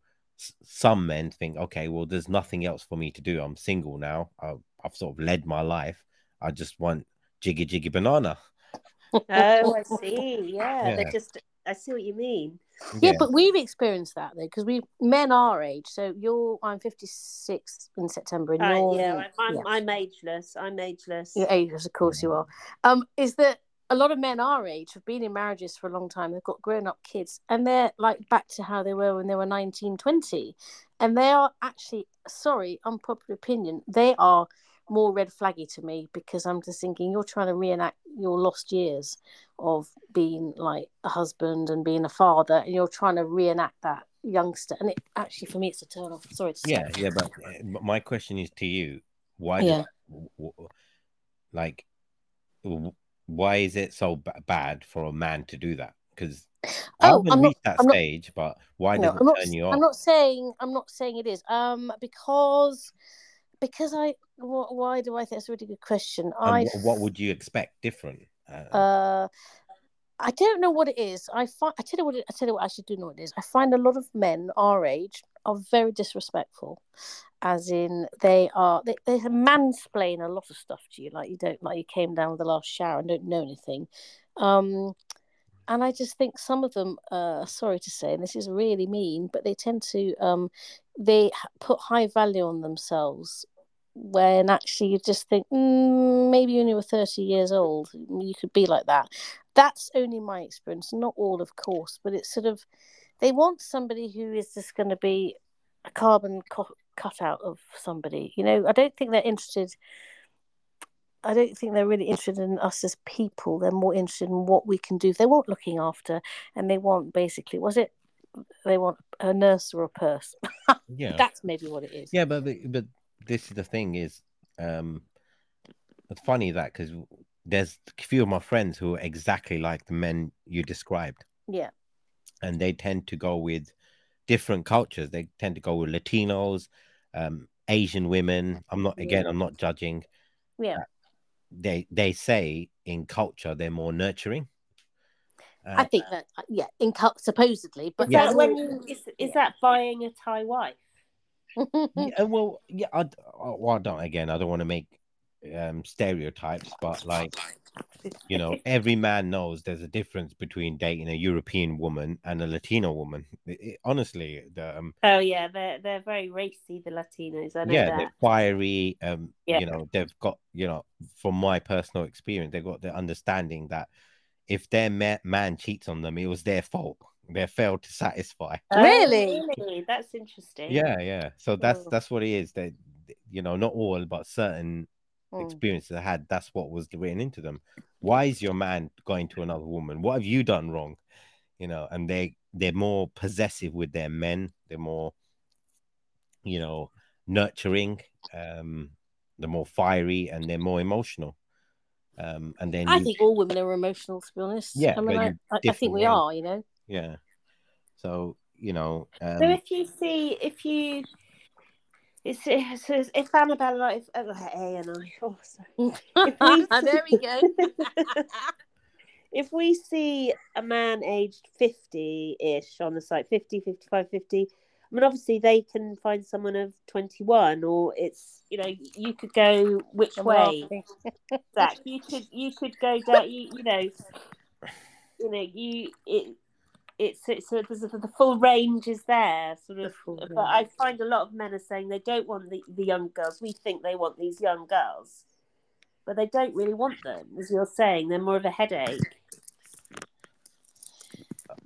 some men think, okay, well, there's nothing else for me to do. I'm single now. I, I've sort of led my life. I just want jiggy jiggy banana. Oh, I [laughs] see. Yeah, Yeah. they just. I see what you mean. Yeah, but we've experienced that though, because we men our age. So you're, I'm 56 in September, and Uh, you're, yeah, I'm, yeah. I'm ageless. I'm ageless. You're ageless, of course you are. Um, is that a lot of men our age have been in marriages for a long time. They've got grown up kids, and they're like back to how they were when they were 19, 20. and they are actually sorry, unpopular opinion. They are more red flaggy to me because I'm just thinking you're trying to reenact your lost years of being like a husband and being a father, and you're trying to reenact that youngster. And it actually, for me, it's a turn off. Sorry to say. Yeah, yeah, but, but my question is to you: Why? Yeah. Does, w- w- like, why is it so b- bad for a man to do that? Because oh, I am not- that I'm not- stage, but why No, does it not. turn you off? I'm not saying. I'm not saying it is. Um, because because I. wh- Why do I think that's a really good question? I. And wh- what would you expect different? Uh, Uh, I don't know what it is. I find I tell you what it, I tell you what I actually do know what it is. I find a lot of men our age are very disrespectful, as in they are they they mansplain a lot of stuff to you, like you don't like you came down with the last shower and don't know anything. Um, and I just think some of them, uh, sorry to say, and this is really mean, but they tend to um, they put high value on themselves when actually you just think mm, maybe when you were 30 years old you could be like that that's only my experience not all of course but it's sort of they want somebody who is just going to be a carbon co- cutout of somebody you know? I don't think they're interested i don't think they're really interested in us as people. They're more interested in what we can do. They want looking after and they want basically was it they want a nurse or a purse? [laughs] Yeah, that's maybe what it is. Yeah, but but this is the thing is, um, it's funny that because there's a few of my friends who are exactly like the men you described. yeah and they tend to go with different cultures. They tend to go with Latinos, um, Asian women. I'm not again. Yeah. I'm not judging. yeah They they say in culture they're more nurturing. Uh, I think that uh, yeah, in cult supposedly, but Is Yeah. that when you is, is that buying a Thai wife? yeah, well, yeah. I, d- well, I don't. Again, I don't want to make um, stereotypes, but like [laughs] you know, every man knows there's a difference between dating a European woman and a Latino woman. It- it- honestly, the um, Oh yeah, they're they're very racy. The Latinos, I know yeah that. they're fiery um Yeah. you know they've got you know from my personal experience they've got the understanding that if their ma- man cheats on them it was their fault they failed to satisfy Oh, Really? really? That's interesting. yeah yeah so that's Oh. that's what it is that you know not all but certain Mm. experiences I had that's what was written into them. Why is your man going to another woman? What have you done wrong? You know and they they're more possessive with their men. They're more you know nurturing um they're more fiery and they're more emotional. Um and then I you- think all women are emotional. To be honest, Yeah, I mean, I, I, I think we are. You know, yeah. So you know um So if you see, if you, it's, it's, it's if Annabelle, like, if, oh, A and I, oh, sorry. [laughs] there we go. [laughs] if we see a man aged 50-ish on the site 50 55 50 i mean obviously they can find someone of 21 or it's you know you could go which way. Zach, you could you could go down you, you know you know you it it's it's a, there's a, the full range is there sort of full but i find a lot of men are saying they don't want the, the young girls we think they want these young girls but they don't really want them as you're saying they're more of a headache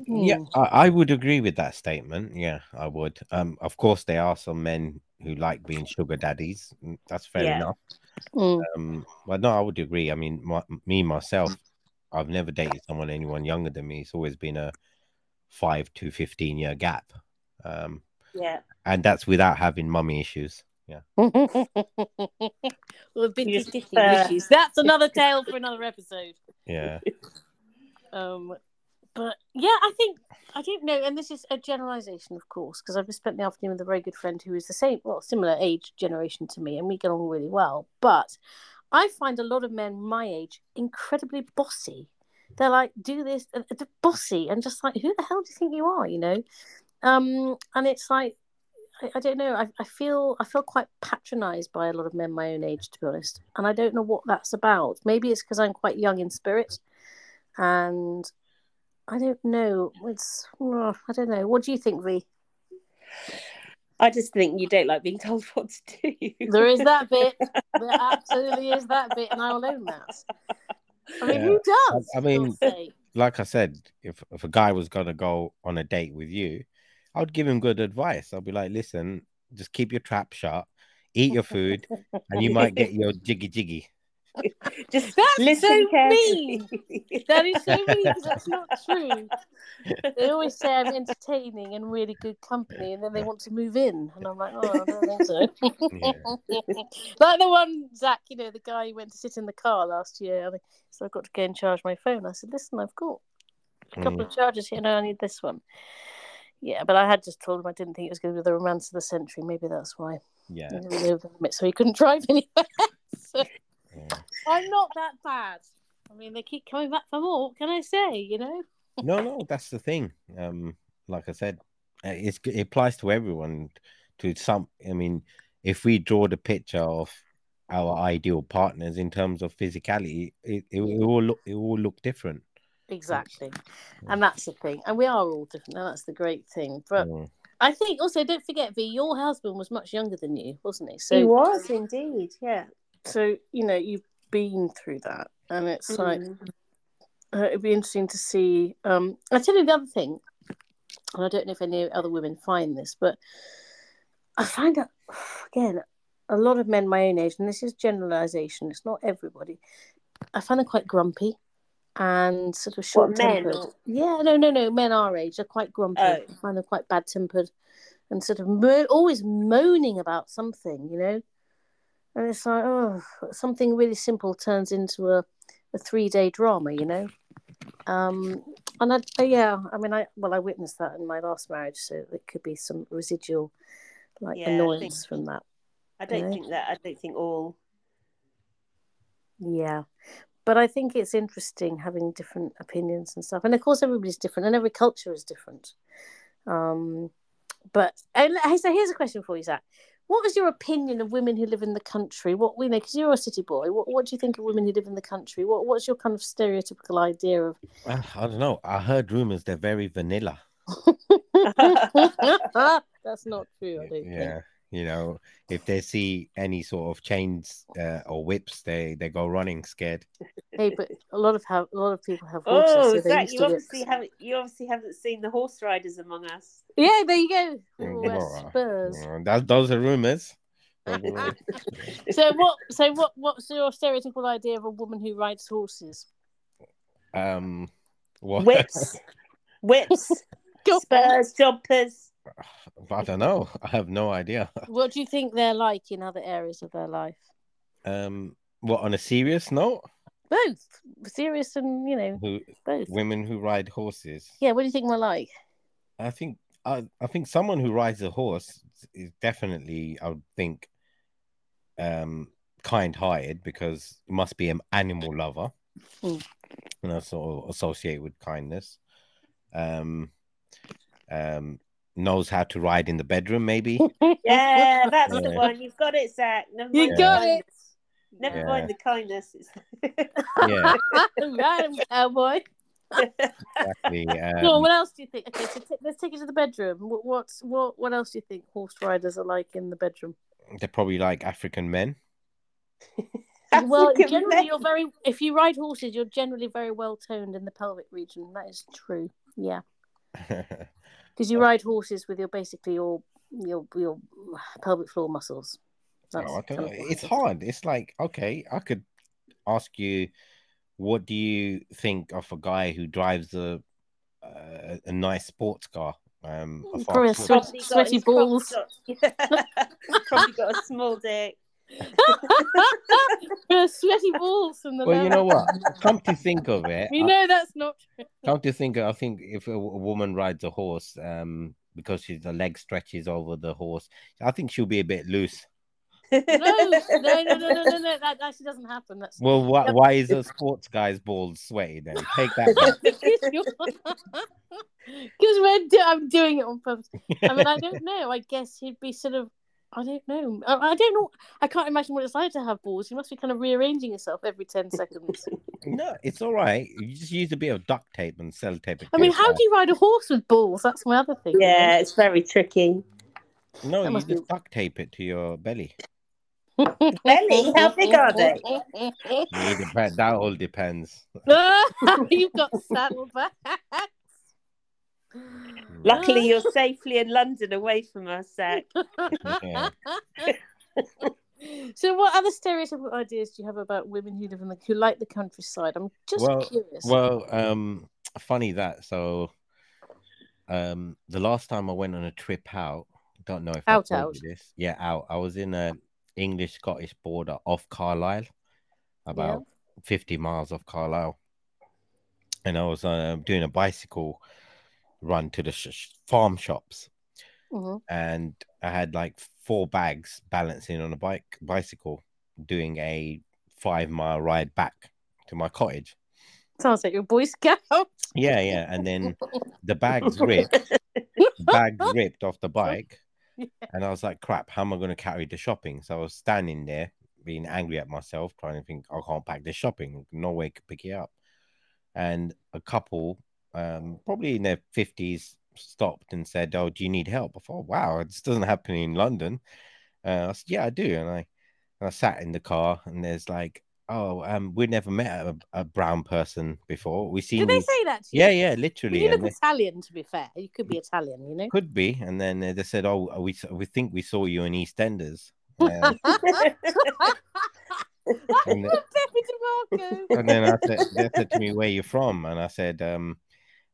Yeah, Hmm. I, I would agree with that statement. Yeah, I would. Um, of course, there are some men who like being sugar daddies. Mm, That's fair Yeah. enough. Mm. Um, but no, I would agree. I mean, my, me myself, I've never dated someone anyone younger than me. It's always been a five to fifteen year gap. Um, Yeah. and that's without having mummy issues. Yeah. [laughs] well, binty just sticky issues. That's [laughs] another tale for another episode. Yeah. [laughs] Um, but yeah, I think I don't know, and this is a generalization, of course, because I've just spent the afternoon with a very good friend who is the same, well, similar age generation to me, and we get on really well. But I find a lot of men my age incredibly bossy. They're like, do this, bossy, and just like, who the hell do you think you are? You know, um, and it's like. I, I don't know. I, I feel I feel quite patronised by a lot of men my own age, to be honest, and I don't know what that's about. Maybe it's because I'm quite young in spirit, and I don't know. It's oh, I don't know. What do you think, V? I just think you don't like being told [laughs] what to do. There is that bit. There [laughs] absolutely is that bit, and I will own that. I mean, Yeah. who does? I- I mean- Like I said, if if a guy was gonna go on a date with you, I would give him good advice. I'd be like, listen, just keep your trap shut, eat your food, and you might get [laughs] your jiggy jiggy. [laughs] just That's listen so carefully. that is so mean because that's not true. They always say I'm entertaining and really good company, and then they want to move in, and I'm like, oh, I don't think so. [laughs] like the one Zach, you know, the guy who went to sit in the car last year, and so I've got to go and charge my phone. I said, listen, I've got a couple of mm. chargers here, and I need this one. Yeah, but I had just told him I didn't think it was going to be the romance of the century. Maybe that's why. Yeah. He really over the limit, so he couldn't drive anywhere. so yeah. [laughs] I'm not that bad. I mean, they keep coming back for more. What can I say? You know. No, no, that's the thing. Um, like I said, uh, it's it applies to everyone. To some, I mean, if we draw the picture of our ideal partners in terms of physicality, it, it, it will look it will look different. Exactly. And that's the thing. And we are all different. And that's the great thing. But Mm. I think also, don't forget, V, your husband was much younger than you, wasn't he? he was indeed, yeah. so you know, you've been through that. And it's like, Mm. uh, it'd be interesting to see. Um, I tell you the other thing, and I don't know if any other women find this, but I find that, [sighs] again, a lot of men my own age, and this is generalization, it's not everybody, I find them quite grumpy and sort of short tempered. Yeah, no, no, no. Men our age are quite grumpy. Oh. I find them quite bad tempered and sort of mo- always moaning about something, you know? And it's like, oh, something really simple turns into a, a three day drama, you know? Um, and I, uh, yeah, I mean, I well, I witnessed that in my last marriage, so it could be some residual like Yeah, annoyance think- from that. I don't Yeah. think that. I don't think all. Yeah. But I think it's interesting having different opinions and stuff. And of course, everybody's different and every culture is different. Um, but and, so here's a question for you, Zach. What was your opinion of women who live in the country? What we know, because you're a city boy. What, what do you think of women who live in the country? What What's your kind of stereotypical idea of? Uh, I don't know. I heard rumors they're very vanilla. [laughs] [laughs] That's not true. I don't Yeah, you know, if they see any sort of chains uh, or whips, they they go running scared. Hey, but a lot of have a lot of people have horses. oh, so Zach, you obviously whips. haven't. You obviously haven't seen the horse riders among us. Yeah, there you go. Wear well, Spurs. That, those are rumors. Those are rumors. so what? So what? What's your stereotypical idea of a woman who rides horses? um, what? Whips, [laughs] whips, [laughs] spurs, jumpers. [sighs] I don't know. [laughs] I have no idea. [laughs] What do you think they're like in other areas of their life? Um, what on a serious note? Both serious and you know Who both. women who ride horses? Yeah, what do you think we're like? I think I, I think someone who rides a horse is definitely I would think um kind-hearted because it must be an animal lover Mm. and that's sort of associate with kindness um um knows how to ride in the bedroom maybe [laughs] Yeah, that's the one. You've got it, Zach. Never You mind got kindness. it. Never Yeah. mind the kindness. It's... [laughs] yeah [laughs] right, cowboy. exactly Go on, um, what else do you think? Okay, so t- let's take it to the bedroom. What, what's what? What else do you think horse riders are like in the bedroom? they're probably like african men well, generally, men. you're very. If you ride horses, you're generally very well toned in the pelvic region. That is true. Yeah, because you ride horses with your basically your your your pelvic floor muscles. That's Oh, I don't know. It's hard. It's like, okay, I could ask you, what do you think of a guy who drives a a, a nice sports car? Um, a Probably a fast sweat- foot. Probably got- sweaty balls. got- [laughs] probably got a small dick. Sweaty balls from the. Well, you know what? Come to think of it, [laughs] You I- know that's not true. come to think, of, I think if a woman rides a horse, um, because she's the leg stretches over the horse, I think she'll be a bit loose. No, [laughs] no, no, no, no, no, no. That actually doesn't happen. That's Well, why, why is a sports guy's balls sweaty then? Take that. [laughs] because we're do- I'm doing it on purpose. I mean, I don't know. I guess he'd be sort of. I don't know. I, I don't know. I can't imagine what it's like to have balls. You must be kind of rearranging yourself every ten [laughs] seconds. no, it's all right. You just use a bit of duct tape and sellotape. it I mean, how yourself. do you ride a horse with balls? That's my other thing. you know? Yeah, it's very tricky. No, That you must just be- duct tape it to your belly. [laughs] Belly? How big are they? It dep- that all depends. [laughs] You've got saddlebags. Luckily, you're [laughs] safely in London, away from us, Zach. [laughs] Yeah. so, what other stereotypical ideas do you have about women who live in the who like the countryside? I'm just Well- curious. Well, um, funny that. So, um, the last time I went on a trip out, don't know if I Out, told out. you this. Yeah, out. I was in a English Scottish border off Carlisle, about fifty miles off Carlisle, and I was uh, doing a bicycle run to the sh- farm shops, Mhm. and I had like four bags balancing on a bike bicycle, doing a five mile ride back to my cottage. Sounds like you're a Boy Scout. Yeah, yeah, and then the bags [laughs] ripped, the bags [laughs] ripped off the bike, and I was like, "Crap, how am I going to carry the shopping?" So I was standing there, being angry at myself, trying to think, "I can't pack this shopping. No way could pick it up." And a couple, um, probably in their fifties, stopped and said, "Oh, do you need help?" I thought, "Wow, this doesn't happen in London." Uh, I said, "Yeah, I do," and I, and I sat in the car, and there's like, "Oh, um, we never met a, a brown person before. We seen Did they you." say that to you? Yeah, yeah, Well, literally. you look they- Italian, to be fair. You could be Italian, you know. could be, and then they said, "Oh, we we think we saw you in EastEnders." Uh, [laughs] And the- Pepe [laughs] DeMarco. and then I said, they said to me, "Where you from?" And I said, um,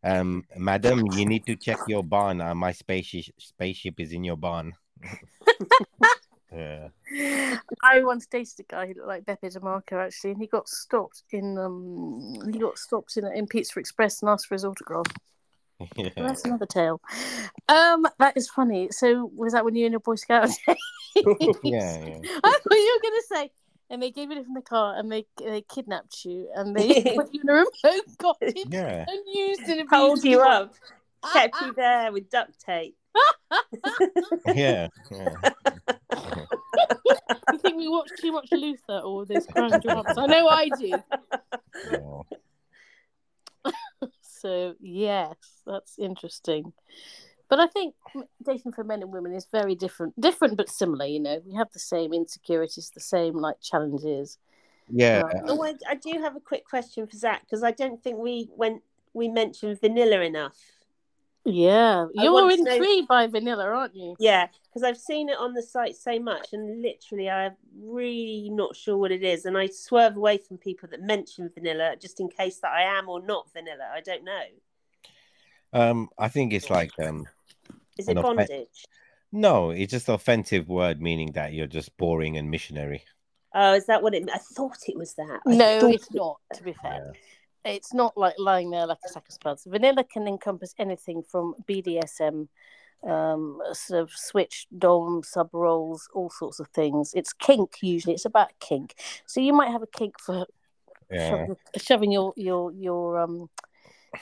um, "Madam, you need to check your barn. Uh, my spaceship spaceship is in your barn." yeah. [laughs] I once dated a guy who looked like Beppe DeMarco actually, and he got stopped in um he got stopped in in Pizza Express and asked for his autograph. [laughs] Yeah. that's another tale. Um, that is funny. So was that when you in your Boy Scout [laughs] yeah, yeah. I thought you were gonna say, and they gave you from the car and they they kidnapped you and they [laughs] put you in a remote [laughs] cottage Yeah. [laughs] and used and Hold you up, kept you there with duct tape. Yeah. yeah. You think we watch too much Luther or those crime dramas? I know I do. Yeah. So yes, that's interesting. But I think dating for men and women is very different, different but similar. You know, we have the same insecurities, the same like challenges. Yeah. Um, Oh, I, I do have a quick question for Zach because I don't think we went we mentioned vanilla enough. Yeah, I you're want to know- intrigued by vanilla, aren't you? Yeah, because I've seen it on the site so much, and literally, I'm really not sure what it is, and I swerve away from people that mention vanilla just in case that I am or not vanilla. I don't know. Um, I think it's like um, Is it An offe- bondage? no, it's just an offensive word meaning that you're just boring and missionary. Oh, is that what it? I thought it was that. I No, thought it's not. To be fair, Yeah. it's not like lying there like a sack of spuds. Vanilla can encompass anything from BDSM, um, sort of switch dom sub roles, all sorts of things. It's kink usually. It's about kink. So you might have a kink for Yeah. shoving, shoving your your your um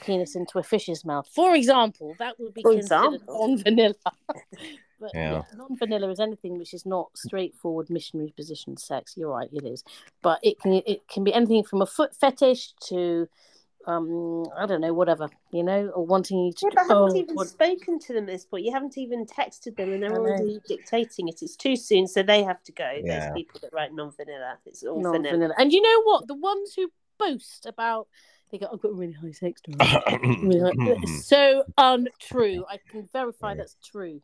penis into a fish's mouth, for example. That would be For considered non-vanilla. [laughs] but Yeah. yeah, non-vanilla is anything which is not straightforward missionary position sex. You're right, it is, but it can it can be anything from a foot fetish to um I don't know whatever you know or wanting you to Yeah, but I haven't oh, even what- spoken to them at this point. You haven't even texted them, and they're already dictating it. It's too soon, so they have to go. Yeah. Those people that write non-vanilla, it's all non vanilla. vanilla. And you know what? The ones who boast about they go, I've got a really high sex drive. [laughs] Really high- so untrue. I can verify Yeah. that's true.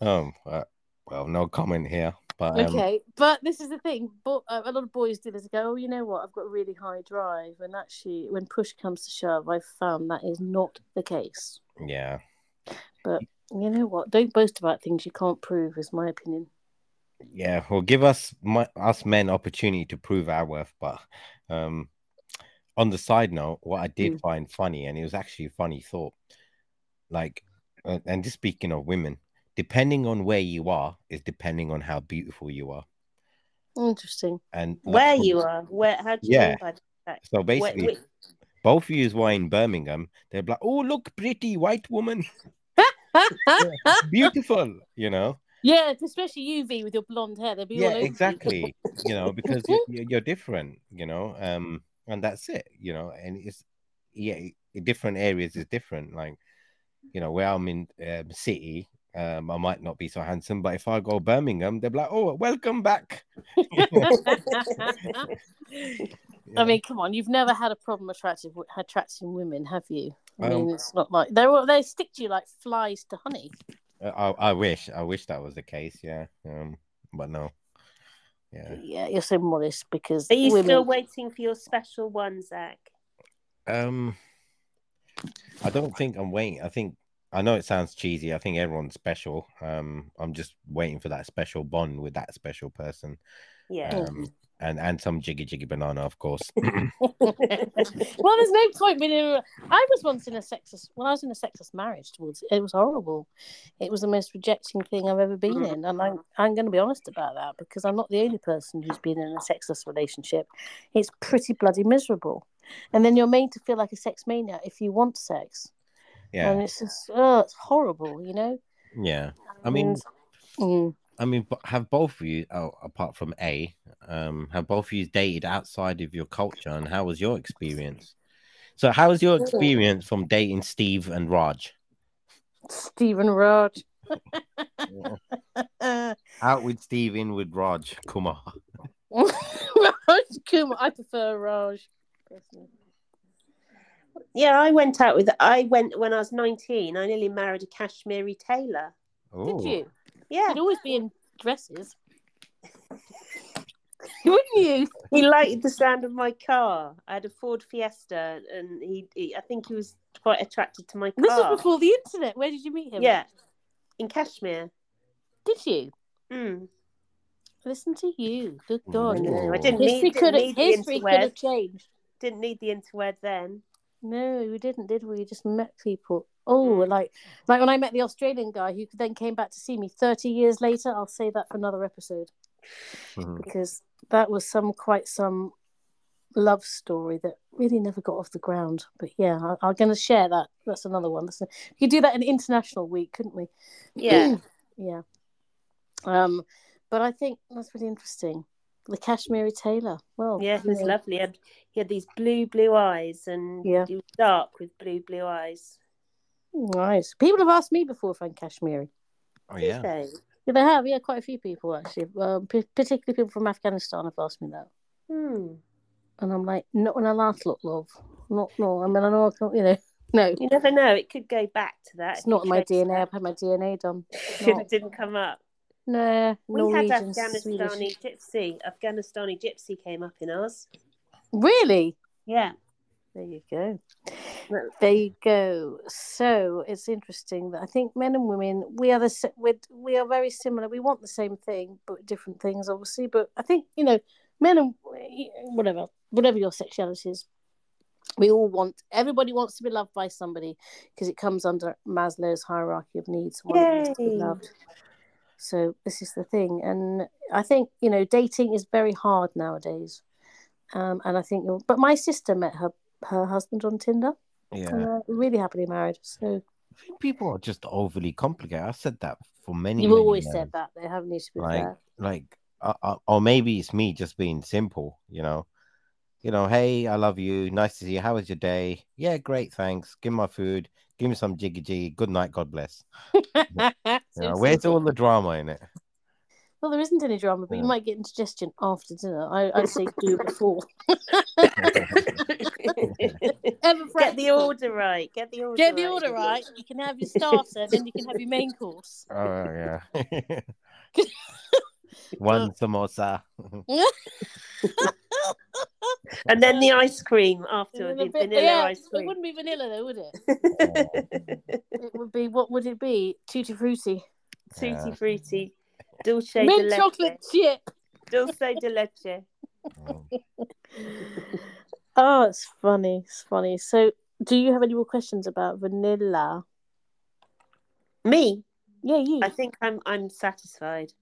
um, uh, well, no comment here, but um, Okay, but this is the thing. But uh, a lot of boys do this. They go, oh, you know what? I've got a really high drive, and actually, when push comes to shove, I've found that is not the case. yeah, But you know what? Don't boast about things you can't prove. Is my opinion. Yeah, well, give us my, us men opportunity to prove our worth. But um, on the side note, what I did Mm. find funny, and it was actually a funny thought, like, uh, and just speaking of women, depending on where you are is depending on how beautiful you are, Interesting. and Where you are? Where? How do you Yeah. mean by that? So basically, where- both of you were in Birmingham. They're like, "Oh, look, pretty white woman, [laughs] beautiful," you know. yeah, especially you, V, with your blonde hair. They'll be yeah over you. exactly you know because you- you're, you're different you know um and that's it you know and it's yeah different areas is different like you know where i'm in um, city um i might not be so handsome but if i go birmingham they're like oh welcome back [laughs] I mean, come on, you've never had a problem attractive attracting women, have you? I Um, mean, it's not like they're all- they stick to you like flies to honey. I, I wish i wish that was the case yeah um but no yeah Yeah, you're so modest because Are you women. still waiting for your special one, Zach? um i don't think i'm waiting i think i know it sounds cheesy i think everyone's special um i'm just waiting for that special bond with that special person Yeah. um, and and some jiggy jiggy banana, of course. [laughs] [laughs] well, there's no point being. In, I was once in a sexist. When I was in a sexist marriage towards it, it was horrible. It was the most rejecting thing I've ever been in, and I'm I'm going to be honest about that because I'm not the only person who's been in a sexist relationship. It's pretty bloody miserable, and then you're made to feel like a sex maniac if you want sex, yeah, and it's just oh, it's horrible, you know. yeah. I mean, And- Mm. I mean, have both of you, oh, apart from A, um, have both of you dated outside of your culture, and how was your experience? So, how was your experience from dating Steve and Raj? Stephen Raj. [laughs] Out with Steve, in with Raj Kumar. Raj Kumar. I prefer Raj. personally. Yeah, I went out with. I went when I was nineteen. I nearly married a Kashmiri tailor. Oh, Did you? Yeah, You'd always be in dresses. [laughs] Wouldn't you? he liked the sound of my car. I had a Ford Fiesta, and he, he I think he was quite attracted to my car. This was before the internet. Where did you meet him? Yeah, in Kashmir. Did you? Mm. Listen to you. Good Ooh. God. No, I didn't History need, could didn't have need the history could have interweb. changed. Didn't need the interweb then. No, we didn't, did we? We just met people. Oh, Mm. like like when I met the Australian guy who then came back to see me 30 years later. I'll say that for another episode Mhm. because that was some quite some love story that really never got off the ground. But yeah, I, I'm going to share that. That's another one. That's a, we could do that in International Week, couldn't we? Yeah, [clears throat] yeah. Um, but I think that's really interesting. The Kashmiri tailor. Well, yeah, he was lovely. He had, he had these blue, blue eyes, and Yeah. he was dark with blue, blue eyes. Nice. People have asked me before if I'm Kashmiri. oh yeah. So, Yeah, they have. Yeah, quite a few people actually. Um, p- particularly people from Afghanistan have asked me that, hmm. and I'm like, not when I last looked, love. Not no. I mean, I know I can't. You know, [laughs] no. You never know. It could go back to that. It's not in my trace DNA. I've had my DNA done. [laughs] not. it didn't come up. No, We Norwegian, had Swedish. Afghanistani gypsy. Afghanistani gypsy came up in ours. Really? Yeah. There you go. There you go. So it's interesting that I think men and women we are the we're, we are very similar. We want the same thing, but different things, obviously. But I think you know, men and whatever, whatever your sexuality is, we all want. Everybody wants to be loved by somebody because it comes under Maslow's hierarchy of needs. One to be loved. So this is the thing, and I think you know, dating is very hard nowadays. Um, and I think, but my sister met her her husband on Tinder, Yeah. and they're really happily married. So I think people are just overly complicated. I've said that for many. you've many always years. said that they have need to be like fair. like uh, uh, or maybe it's me just being simple you know you know hey i love you nice to see you how was your day yeah great thanks give me my food give me some jiggy jiggy good night god bless [laughs] you know, where's all the drama in it Well, there isn't any drama, but you might get indigestion after dinner. I, I'd say do it before. [laughs] [laughs] Ever [laughs] Get the order right. Get the order. Get the order right. You can have your starter, then you can have your main course. [laughs] oh yeah [laughs] one samosa And then the ice cream And afterward, then the a bit- vanilla yeah, ice cream. It wouldn't be vanilla though, would it? It would be? What would it be? Tutti frutti, Tutti Yeah. frutti, dulce de leche, chocolate chip. dulce de leche. Mm. Oh, it's funny. It's funny. So, do you have any more questions about vanilla? Me, Yeah, you. I think I'm I'm satisfied.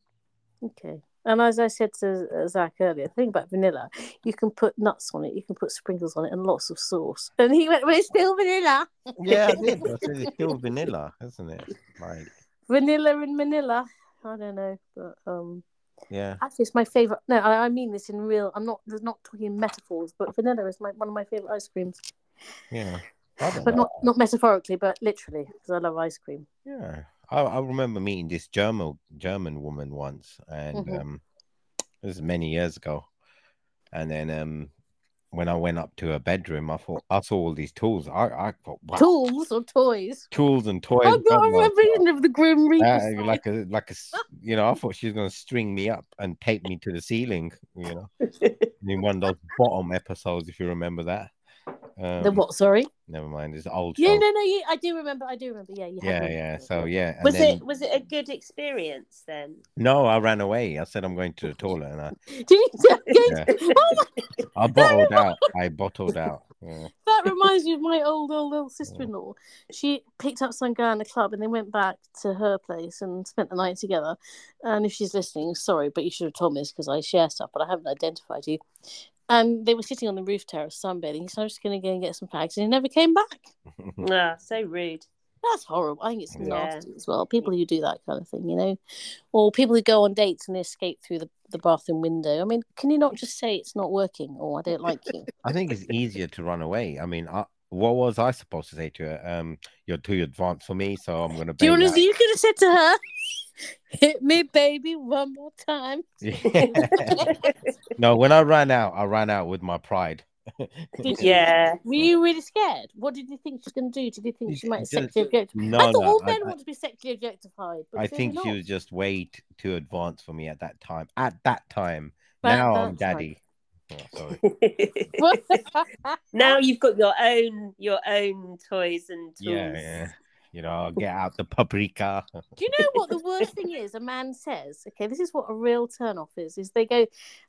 Okay. And as I said to uh, Zach earlier, think about vanilla, you can put nuts on it, you can put sprinkles on it, and lots of sauce. And he went, "Well, it's still vanilla." [laughs] Yeah, I did. I said it's still vanilla, isn't it? Like, Vanilla in Manila. I don't know, but um, yeah. actually, it's my favorite. No, I, I mean this in real. I'm not. There's not talking metaphors, but vanilla is my one of my favorite ice creams. Yeah. But know. not not metaphorically, but literally, because I love ice cream. Yeah, I, I remember meeting this German German woman once, and Mhm. um, this is many years ago. And then um, when I went up to her bedroom, I thought I saw all these tools. I, I thought, wow, Tools or toys? tools and toys. I've got Oh a vision of the Grim Reaper. Uh, like a like a you know, I thought she was gonna string me up and tape me to the ceiling. You know, [laughs] in one of those bottom episodes, if you remember that. Um, the what? Sorry. Never mind, it's old. Yeah, show. no, no. Yeah, I do remember. I do remember. Yeah, you yeah, yeah. So yeah, and Was then, it was it a good experience then? No, I ran away. I said I'm going to the toilet, and I [laughs] [laughs] Did you? Yeah. [laughs] oh my I bottled out. I bottled out. Yeah. That reminds me of my old, old, old sister in law. She picked up some guy in the club and they went back to her place and spent the night together. And if she's listening, sorry, but you should have told me this because I share stuff, but I haven't identified you. And they were sitting on the roof terrace sunbathing. So I was just going to go and get some fags, and he never came back. [laughs] Ah, so rude. That's horrible. I think it's Yeah. nasty as well. People who do that kind of thing, you know, or people who go on dates and they escape through the, the bathroom window. I mean, can you not just say it's not working or I don't like you? [laughs] I think it's easier to run away. I mean, I, what was I supposed to say to her? Um, you're too advanced for me, so I'm gonna. Do you bang want to? You could have said to her, [laughs] "Hit me, baby, one more time." Yeah. [laughs] no, when I ran out, I ran out with my pride. Yeah. Were you really scared? What did you think she was going to do? Did you think she might Just- sexually objectify? No, I thought no, all I- men I- want to be sexually objectified. I clearly think not. she was just way t- too advanced for me at that time. At that time, At now that I'm time. daddy. Oh, sorry. [laughs] now you've got your own your own toys and tools. Yeah, yeah. You know, get out the paprika. Do you know what the [laughs] worst thing is? A man says, okay, this is what a real turn off is, is they go,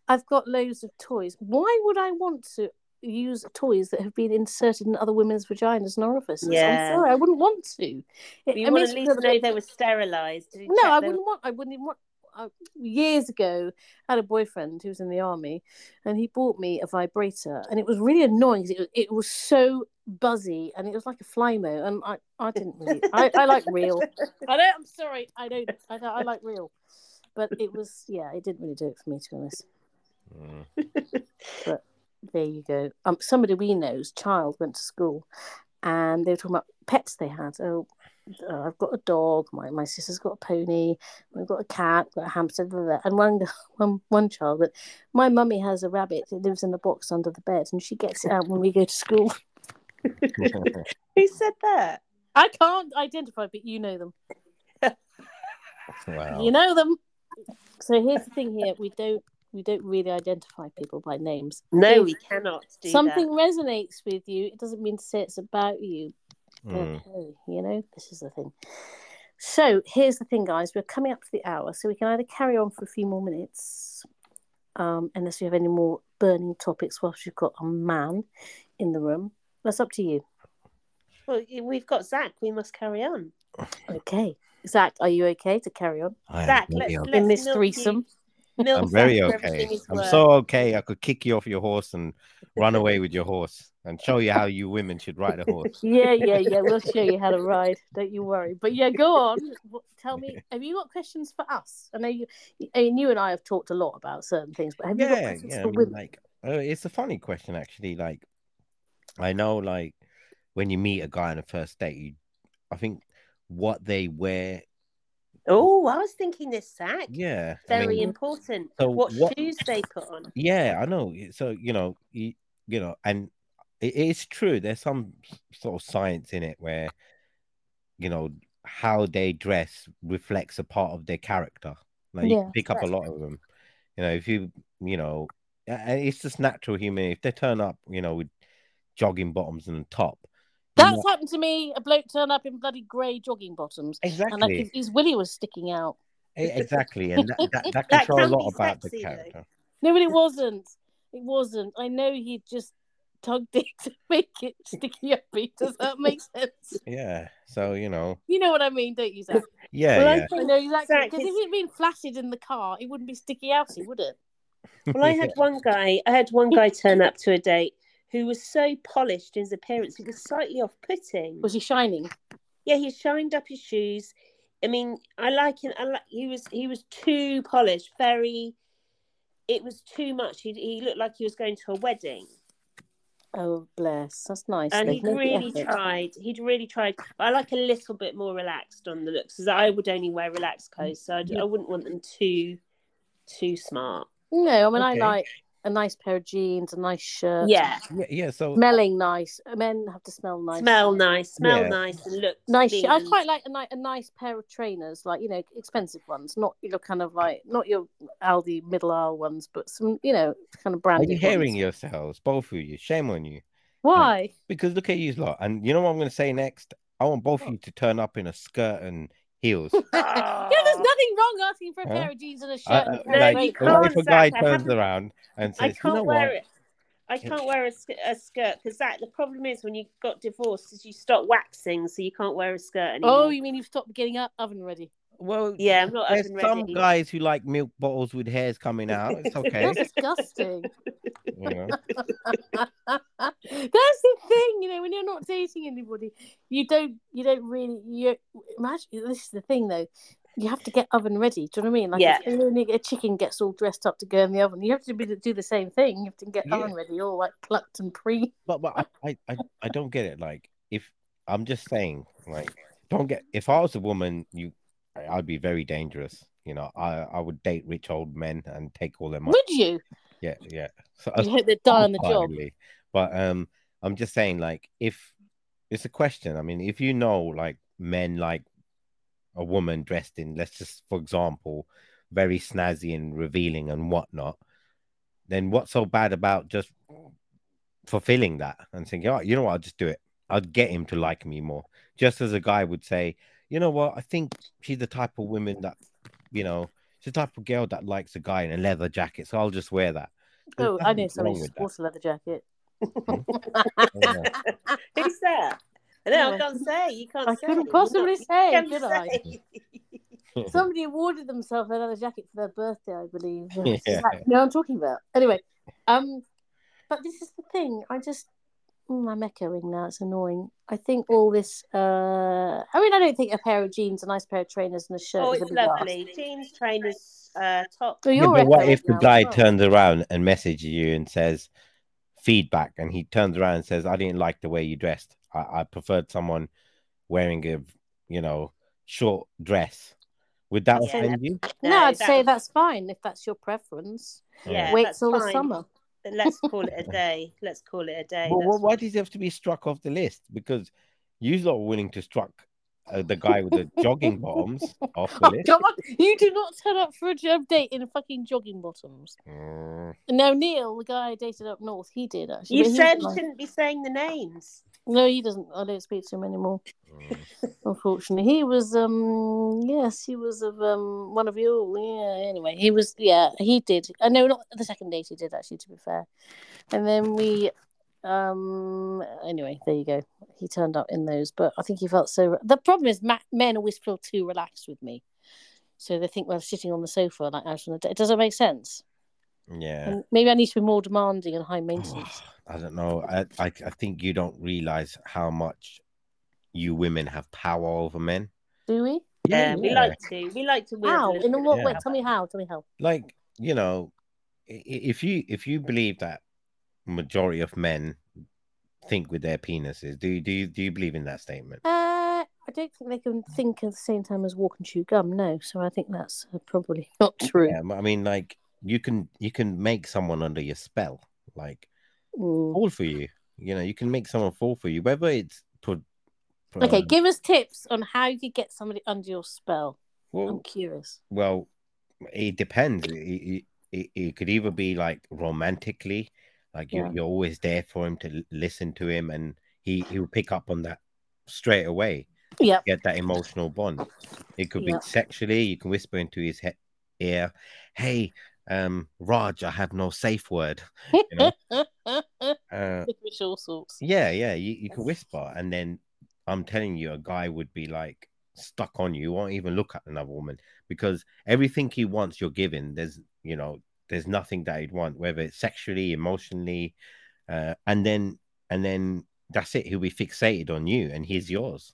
I've got loads of toys. Why would I want to use toys that have been inserted in other women's vaginas and orifices? Yeah. I'm sorry, I wouldn't want to. It- You I want mean, at least know they were sterilised. No, I wouldn't want. I wouldn't even want. I, years ago, I had a boyfriend who was in the army, and he bought me a vibrator, and it was really annoying it, it was so buzzy, and it was like a Flymo, and I, I didn't really. I, I like real. [laughs] I don't. I'm sorry. I don't. I, I like real, but it was yeah. It didn't really do it for me to be honest. Mm. There you go. Um, somebody we know's child went to school, and they were talking about pets they had. Oh, uh, I've got a dog. My my sister's got a pony. We've got a cat. Got a hamster. Blah, blah, blah. And one [laughs] one one child that my mummy has a rabbit that lives in a box under the bed, and she gets it out when we go to school. [laughs] Who said that? I can't identify, but you know them. [laughs] wow. You know them. So here's the thing: here we don't we don't really identify people by names. No, If we cannot do something resonates with you, it doesn't mean to say it's about you. Mm. Okay, you know, this is the thing. So here's the thing, guys. We're coming up to the hour, so we can either carry on for a few more minutes, um, unless you have any more burning topics whilst you've got a man in the room. That's up to you. Well, we've got Zach. We must carry on. Okay. Zach, are you okay to carry on I Zach, let's, okay. let's in this threesome? You, I'm very okay. I'm worth. so okay. I could kick you off your horse and run away with your horse and show you how you women should ride a horse. [laughs] Yeah, yeah, yeah. We'll show you how to ride. Don't you worry. But yeah, go on. Tell me, have you got questions for us? I know you. I mean, you and I have talked a lot about certain things, but have you got questions yeah. I for mean, women? like, uh, it's a funny question actually. Like, I know, like, when you meet a guy on a first date, you, I think what they wear. Oh, I was thinking this, Zach. Yeah, I Very mean, important. so what, what- shoes they put on. Yeah, I know. So you know, you, you know, and it, it's true. There's some sort of science in it where, you know, how they dress reflects a part of their character. Like you Yeah. can pick up a lot of them. You know, if you, you know, it's just natural human. If they turn up, you know, with jogging bottoms and top, That's happened to me. A bloke turned up in bloody grey jogging bottoms, and like exactly, his, his willy was sticking out. Exactly, and that, that, that [laughs] That can show a lot about the sexy, though. character. No, but it wasn't. It wasn't. I know he just tugged [laughs] it to make it sticky uppy. Does that make [laughs] sense? Yeah, so you know, You know what I mean, don't you, Zach? [laughs] yeah, Well, yeah. I think know exactly. Zach Because if is- it had been flaccid in the car, it wouldn't be sticky outy, would it? Well, I had one guy. I had one guy turn up to a date who was so polished in his appearance, it was slightly off-putting. Was he shining? Yeah, he shined up his shoes. I mean, I like him. I like he was he was too polished. Very. It was too much. He he looked like he was going to a wedding, Oh, bless. That's nice. and They've he'd really tried. He'd really tried. I like a little bit more relaxed on the looks, because I would only wear relaxed clothes, so I'd, I wouldn't want them too too smart. No, I mean, Okay. I like a nice pair of jeans, a nice shirt. Yeah, yeah, yeah. So Smelling nice. Men have to smell nice. smell nice, smell Yeah. nice, and look nice. clean. I quite like a, ni- a nice pair of trainers, like you know, expensive ones, not your kind of like not your Aldi middle aisle ones, but some you know, kind of are branded. you hearing ones. yourselves, both of you? Shame on you. Why? Because look at you lot, and you know what I'm going to say next. I want both of you to turn up in a skirt and heels. [laughs] yeah, there's nothing wrong asking for a Huh? pair of jeans and a shirt. Uh, and a like, you trainers. what if a guy Zach, turns around and says, "You can't know wear what? it. I can't wear a, a skirt because that the problem is when you got divorced is you stop waxing, so you can't wear a skirt anymore. Oh, you mean you've stopped getting up oven ready? Well, yeah, I'm not there's some ready. guys who like milk bottles with hairs coming [laughs] out. It's okay. That's disgusting. [laughs] you? [laughs] That's the thing, you know, when you're not dating anybody, you don't, you don't really, you imagine. This is the thing, though. You have to get oven ready. Do you know what I mean? Like, Yeah. if, a chicken gets all dressed up to go in the oven. You have to be, do the same thing. You have to get Yeah. oven ready, all like plucked and pre. But but I, I, I, I don't get it. Like if I'm just saying, like don't get if I was a woman, you I'd be very dangerous. You know, I I would date rich old men and take all their money. Would you? Yeah, yeah. [laughs] So You hope they die on the job. But um, I'm just saying, like, if it's a question. I mean, if you know, like, men like a woman dressed in, let's just, for example, very snazzy and revealing and whatnot, then what's so bad about just fulfilling that and thinking, oh, you know what, I'll just do it. I'd get him to like me more. Just as a guy would say, you know what, I think she's the type of woman that, you know, she's the type of girl that likes a guy in a leather jacket, so I'll just wear that. There's Oh, I know nothing somebody who sports a leather jacket. Yeah. [laughs] Who's that? No, I can't say. You can't I say. couldn't possibly say, can't could I? [laughs] Somebody awarded themselves a leather jacket for their birthday, I believe. [laughs] Yeah. It's like, no, I'm talking about. Anyway, um, but this is the thing. I just, mm, I'm echoing now. It's annoying. I think all this. Uh, I mean, I don't think a pair of jeans, a nice pair of trainers, and a shirt Oh, it's big ask. lovely. Jeans, trainers, uh, top. So Yeah, you're but what if the now as guy well. turns around and messages you and says feedback, and he turns around and says, "I didn't like the way you dressed. I, I preferred someone wearing a, you know, short dress." Would that Yeah. offend you? No, No, I'd that say was- that's fine if that's your preference. Yeah, Wait that's till the summer. Let's call it a [laughs] day. Let's call it a day. But That's why does he have to be struck off the list? Because you lot were willing to struck uh, the guy with the jogging bottoms [laughs] off the Oh, list. come on. You do not turn up for a job date in fucking jogging bottoms. Mm, No, Neil, the guy I dated up north, he did actually. You said you shouldn't be saying the names. No, he doesn't. I don't speak to him anymore. mm. [laughs] Unfortunately, he was. Um, yes, he was of um one of you. Yeah. Anyway, he was. Yeah, he did. I know not the second date. He did actually. To be fair, and then we. Um. Anyway, there you go. He turned up in those, but I think he felt so. The problem is, ma- men always feel too relaxed with me, so they think we're sitting on the sofa like out on a date. Does that make sense? Yeah. And maybe I need to be more demanding and high maintenance. [sighs] I don't know. I, I I think you don't realize how much you women have power over men. Do we? Yeah, we like to. We like to. wield a How? In what of way? power. Tell me how. Tell me how. like you know, i- i- if you if you believe that majority of men think with their penises, do you do you, do you believe in that statement? Uh, I don't think they can think at the same time as walk and chew gum. No, so I think that's uh, probably [laughs] not true. Yeah, I mean, like you can you can make someone under your spell, like Mm. fall for you. You know, you can make someone fall for you, whether it's put. Okay, um, give us tips on how you get somebody under your spell. I'm curious. well, it depends. It, it, it, could either be like romantically, like you're, Yeah. you're always there for him to listen to him, and he he'll pick up on that straight away. Yeah. Get that emotional bond. It could Yeah. be sexually. You can whisper into his ear, "Hey, um, Raj, I have no safe word." You know? [laughs] Uh, all sorts. yeah, yeah. You, you can whisper, and then I'm telling you, a guy would be like stuck on you. Won't even look at another woman because everything he wants, you're giving. There's, you know, there's nothing that he'd want, whether it's sexually, emotionally, uh, and then and then that's it. He'll be fixated on you, and he's yours.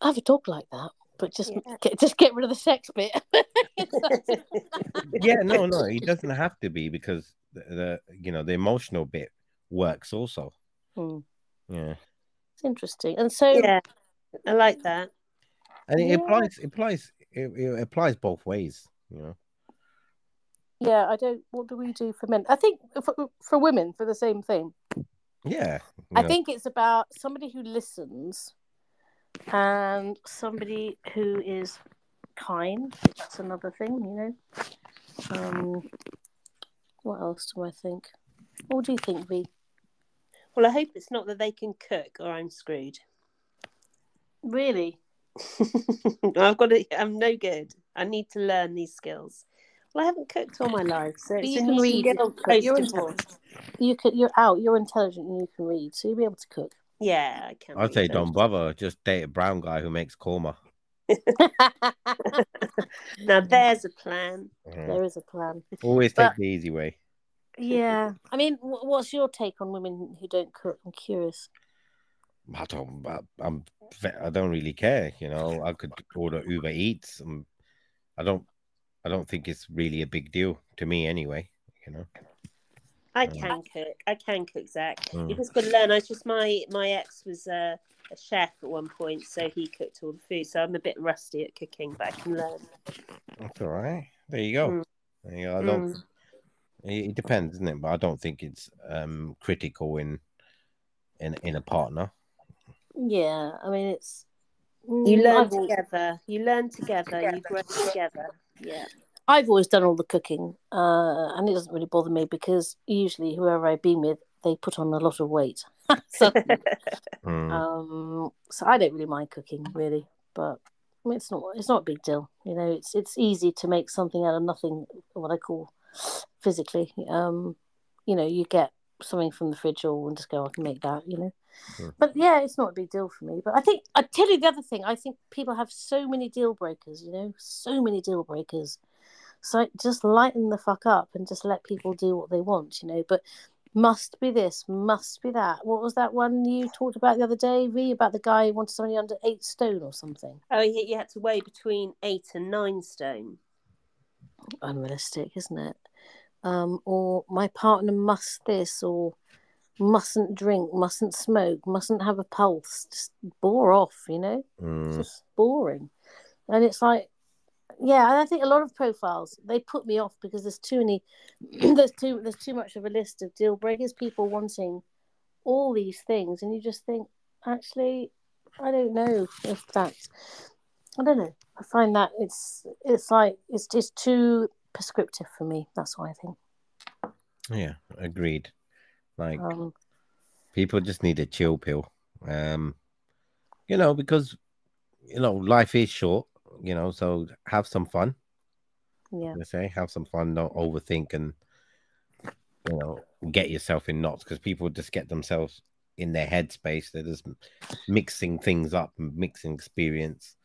I have a dog like that, but just Yeah. get, just get rid of the sex bit. [laughs] [laughs] yeah, no, no, it doesn't have to be because the, the you know the emotional bit works also. Hmm. Yeah, It's interesting. And so, yeah, I like that. and it Yeah. applies. It applies. It, it applies both ways. You know. yeah, I don't. What do we do for men? I think for, for women, for the same thing. Yeah. you I know. think it's about somebody who listens and somebody who is kind. That's another thing, you know. Um, what else do I think? What do you think, V? Well, I hope it's not that they can cook or I'm screwed. Really? [laughs] I've got to, I'm no good. I need to learn these skills. Well, I haven't cooked all my life, so it's you can read. but You're intelligent. You. You're out. You're intelligent, and you can read, so you'll be able to cook. Yeah, I can't. I'd say don't bother. Just date a brown guy who makes korma. [laughs] Now there's a plan. Mhm. there is a plan. Always take But- the easy way. Yeah. I mean, what's your take on women who don't cook? I'm curious. I don't. I, I'm. I don't really care. You know, I could order Uber Eats. I don't. I don't think it's really a big deal to me anyway. You know. I Mm. can cook. I can cook, Zach. Mm. You just got to learn. I just my my ex was a, a chef at one point, so he cooked all the food. So I'm a bit rusty at cooking, but I can learn. That's all right. There you go. Mm. There you go. I don't. Mm. It, it depends, isn't it? But I don't think it's um critical in in in a partner. Yeah. I mean, it's. You learn together. You learn together. You grow together. Yeah. I've always done all the cooking, uh, and it doesn't really bother me because usually whoever I've been with, they put on a lot of weight. [laughs] so, [laughs] Mm. um, so I don't really mind cooking, really. But I mean, it's not it's not a big deal, you know. It's it's easy to make something out of nothing. What I call physically, um, you know, you get something from the fridge or and just go, I can make that, you know. Hmm. But yeah, it's not a big deal for me. But I think I tell you the other thing. I think people have so many deal breakers, you know, so many deal breakers. So just lighten the fuck up and just let people do what they want, you know. But must be this, must be that. What was that one you talked about the other day, V, about the guy who wanted somebody under eight stone or something? oh, he, you had to weigh between eight and nine stone. Unrealistic, isn't it? Um, or my partner must this, or mustn't drink, mustn't smoke, mustn't have a pulse. Just bore off, you know. It's Mm. just boring. And it's like, yeah, and I think a lot of profiles they put me off because there's too many, [clears throat] there's too there's too much of a list of deal breakers. People wanting all these things, and you just think, actually, I don't know if that's, I don't know. I find that it's it's like it's just too prescriptive for me. That's what I think. Yeah, agreed. Like Um, people just need a chill pill. Um, you know, because you know life is short. You know, so have some fun. yeah, Let's say have some fun. Don't overthink and you know get yourself in knots because people just get themselves in their headspace. They're just mixing things up and mixing experience.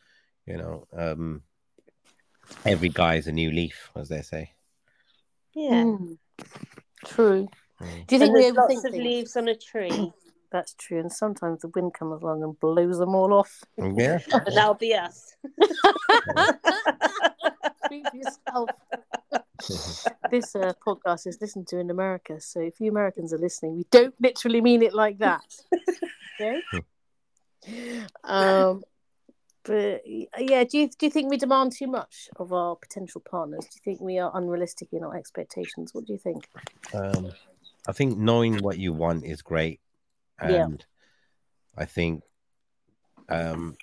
You know, um, every guy is a new leaf, as they say. Yeah. Mm. true. Mm. Do you think and we there's lots of things? leaves on a tree. That's true, and sometimes the wind comes along and blows them all off. Yeah. [laughs] and that'll be us. [laughs] Speak for yourself. [laughs] this uh, podcast is listened to in America, so if you Americans are listening, we don't literally mean it like that. Okay. um, but yeah, do you do you think we demand too much of our potential partners? Do you think we are unrealistic in our expectations? What do you think? Um, I think knowing what you want is great, and Yeah. I think, um,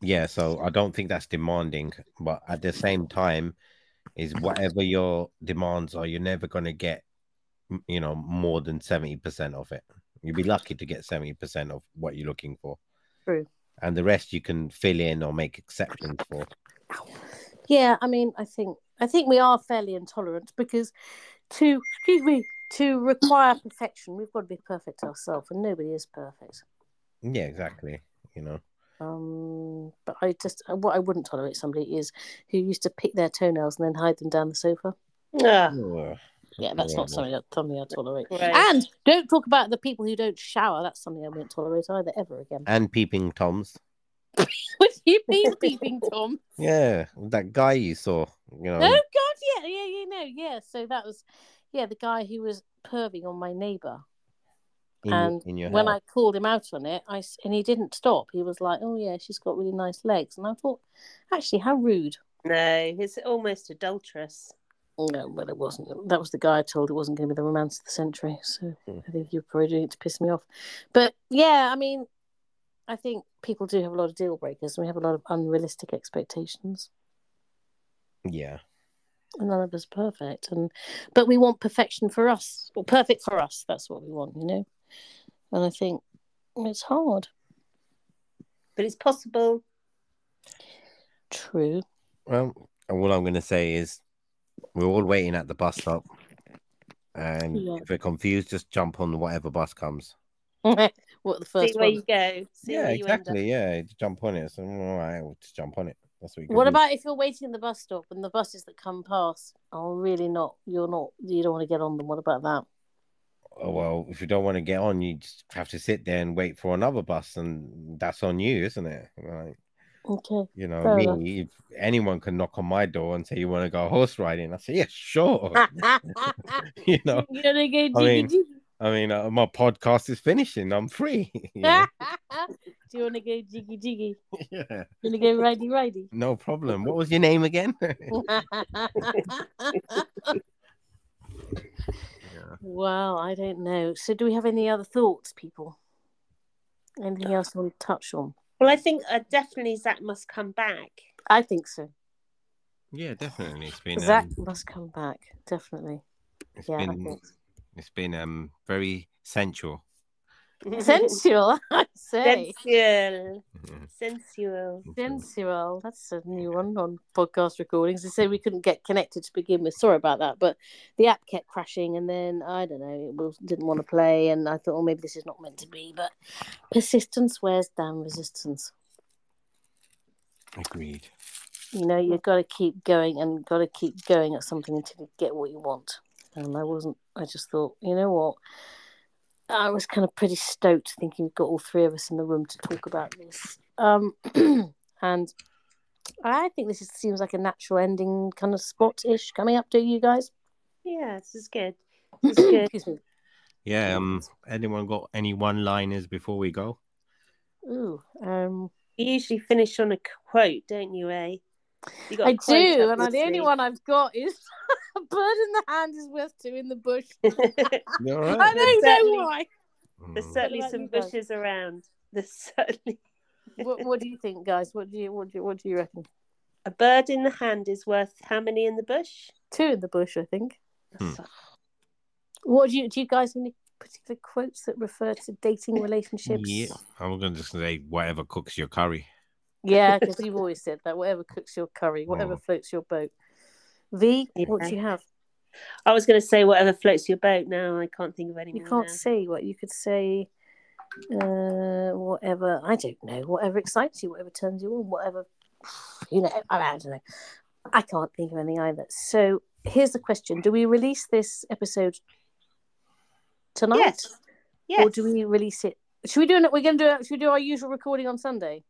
yeah. So I don't think that's demanding, but at the same time, is whatever your demands are, you're never gonna get, you know, more than seventy percent of it. You'd be lucky to get seventy percent of what you're looking for. True. And the rest you can fill in or make exceptions for. Yeah, I mean, I think I think we are fairly intolerant because to excuse me to require perfection, we've got to be perfect ourselves, and nobody is perfect. Yeah, exactly. You know. Um, but I just what I wouldn't tolerate somebody is who used to pick their toenails and then hide them down the sofa. Yeah. Ugh. Yeah, that's not something that something I tolerate. Right. And don't talk about the people who don't shower. That's something I won't tolerate either ever again. And peeping toms. [laughs] what do you mean, peeping tom? Yeah, that guy you saw. You know. Oh God, yeah, yeah, you know, yeah. So that was, yeah, the guy who was perving on my neighbour. in, and in your when. I called him out on it, I and he didn't stop. He was like, "Oh yeah, she's got really nice legs," and I thought, actually, how rude. no, it's almost adulterous. No, well, it wasn't. That was the guy I told it wasn't going to be the romance of the century. So Hmm. I think you're probably doing it to piss me off. But yeah, I mean, I think people do have a lot of deal breakers, and we have a lot of unrealistic expectations. Yeah. And none of us perfect, and but we want perfection for us, or perfect for us. That's what we want, you know. And I think it's hard. But it's possible. True. Well, all I'm going to say is we're all waiting at the bus stop. And Yeah. if we're confused, just jump on whatever bus comes. [laughs] what the See first where one? you go. See yeah, where you end up. exactly. Yeah, jump on it. So, mm, all right, we'll just jump on it. That's what you What about if you're waiting at the bus stop and the buses that come past are really not? You're not. You don't want to get on them. What about that? Oh, well, if you don't want to get on, you just have to sit there and wait for another bus, and that's on you, isn't it? Right. Okay. you know, me, if anyone can knock on my door and say you want to go horse riding, I say, yeah, sure. [laughs] [laughs] you know, You're gonna go I mean. I mean, uh, my podcast is finishing. I'm free. [laughs] you know? Do you want to go jiggy jiggy? [laughs] yeah, You want to go ridey ridey? no problem. What was your name again? [laughs] Yeah. well, I don't know. So, do we have any other thoughts, people? Anything else you want to touch on? Well, I think uh, definitely Zach must come back. I think so. Yeah, definitely. It's been Zach um, must come back. Definitely. it's Yeah, I been think it's been um very sensual. Sensual. [laughs] I say Sensual. Mhm. Sensual. sensual. That's a new one on podcast recordings. They say we couldn't get connected to begin with. Sorry about that, but the app kept crashing, and then I don't know, it was, didn't want to play, and I thought, oh, maybe this is not meant to be. But persistence wears down resistance. Agreed. You know, you've got to keep going and got to keep going at something until you get what you want. And I wasn't. I just thought, you know what? I was kind of pretty stoked thinking we've got all three of us in the room to talk about this. Um, [clears throat] and I think this is, seems like a natural ending kind of spot ish coming up to you guys. Yeah, this is good. [clears throat] This is good. Excuse me. Yeah. Um. Anyone got any one-liners before we go? Ooh, um, You usually finish on a quote, don't you, eh? You got a I quote do, and your the only one I've got is [laughs] a bird in the hand is worth two in the bush. [laughs] [laughs] You all I don't know Certainly. why. There's Mm. certainly some bushes around. There's certainly What, what do you think, guys? What do you what do you, what do you reckon? a bird in the hand is worth how many in the bush? Two in the bush, I think. Hmm. What do you do? You guys have any particular quotes that refer to dating relationships? Yeah. I'm gonna just say whatever cooks your curry. Yeah, [laughs] because you've always said that. Whatever cooks your curry, whatever Oh. floats your boat. V, what do you have? I was going to say whatever floats your boat. Now I can't think of any. You can't now. say what you could say. Uh, whatever I don't know. Whatever excites you, whatever turns you on, whatever you know. I, don't know. I can't think of anything either. So here's the question: Do we release this episode tonight, Yes. Yes. or do we release it? Should we do it? We're going to do. it- Should we do our usual recording on Sunday?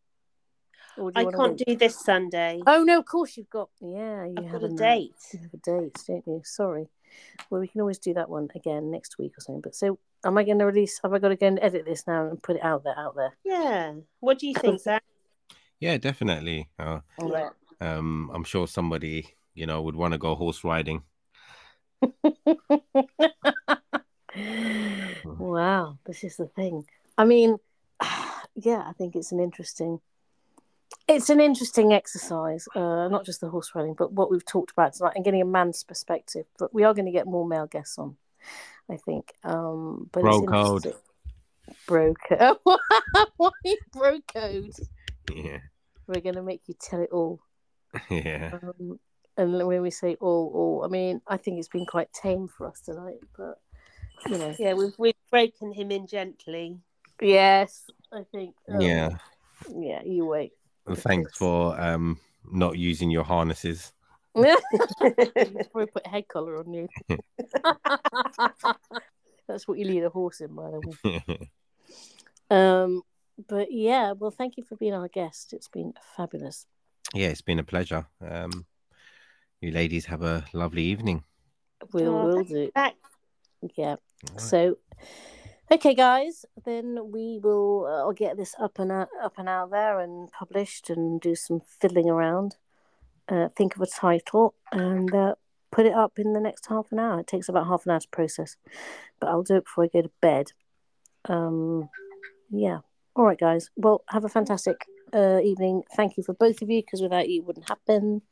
Or do I can't do this Sunday. Oh no! Of course you've got. Yeah, you I've have got a date. You have a date, don't you? Sorry. Well, we can always do that one again next week or something. But so, am I going to release? Have I got to go and edit this now and put it out there? Out there. Yeah. What do you think, Zach? Yeah, definitely. Uh, Yeah. um, I'm sure somebody you know would want to go horse riding. [laughs] wow, this is the thing. I mean, [sighs] yeah, I think it's an interesting. It's an interesting exercise, uh, not just the horse riding, but what we've talked about tonight and getting a man's perspective. But we are going to get more male guests on, I think. Um, but Roll it's code. interesting. Bro code. [laughs] Why bro code? Yeah, We're gonna make you tell it all. yeah. Um, and when we say all, all, I mean, I think it's been quite tame for us tonight, but you know, Yeah, we've we've broken him in gently. yes, I think, um, Yeah. yeah. You wait. And thanks for um not using your harnesses. [laughs] Before we put a head collar on you. [laughs] That's what you lead a horse in, by the way. [laughs] Um, but yeah, well, thank you for being our guest. It's been fabulous. yeah, it's been a pleasure. Um, you ladies have a lovely evening. We'll, Oh, we'll do. Back. Yeah. All right. So, okay, guys, then we will. Uh, I'll get this up and out, up and out there and published, and do some fiddling around. Uh, think of a title and uh, put it up in the next half an hour. It takes about half an hour to process, but I'll do it before I go to bed. Um, yeah. All right, guys. Well, have a fantastic uh, evening. Thank you for both of you, because without you, it wouldn't happen.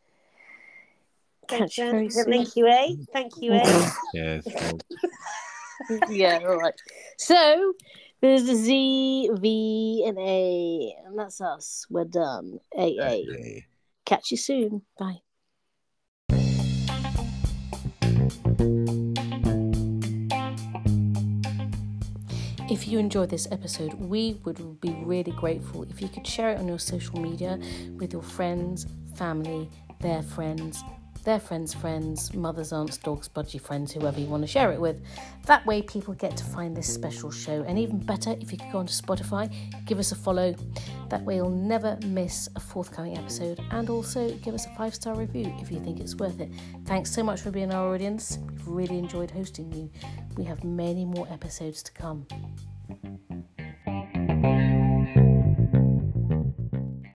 Thank Catch you you. very soon. Thank you, eh? Thank you, eh? [laughs] Cheers. Well, [laughs] yeah, all right. So there's the Z, V, and A, and that's us. We're done. A okay. Catch you soon. Bye. If you enjoyed this episode, we would be really grateful if you could share it on your social media with your friends, family, their friends, their friends' friends, mothers, aunts, dogs, budgie friends, whoever you want to share it with. That way, people get to find this special show. And even better, if you could go onto Spotify, give us a follow. That way, you'll never miss a forthcoming episode. And also, give us a five star review if you think it's worth it. Thanks so much for being our audience. We've really enjoyed hosting you. We have many more episodes to come.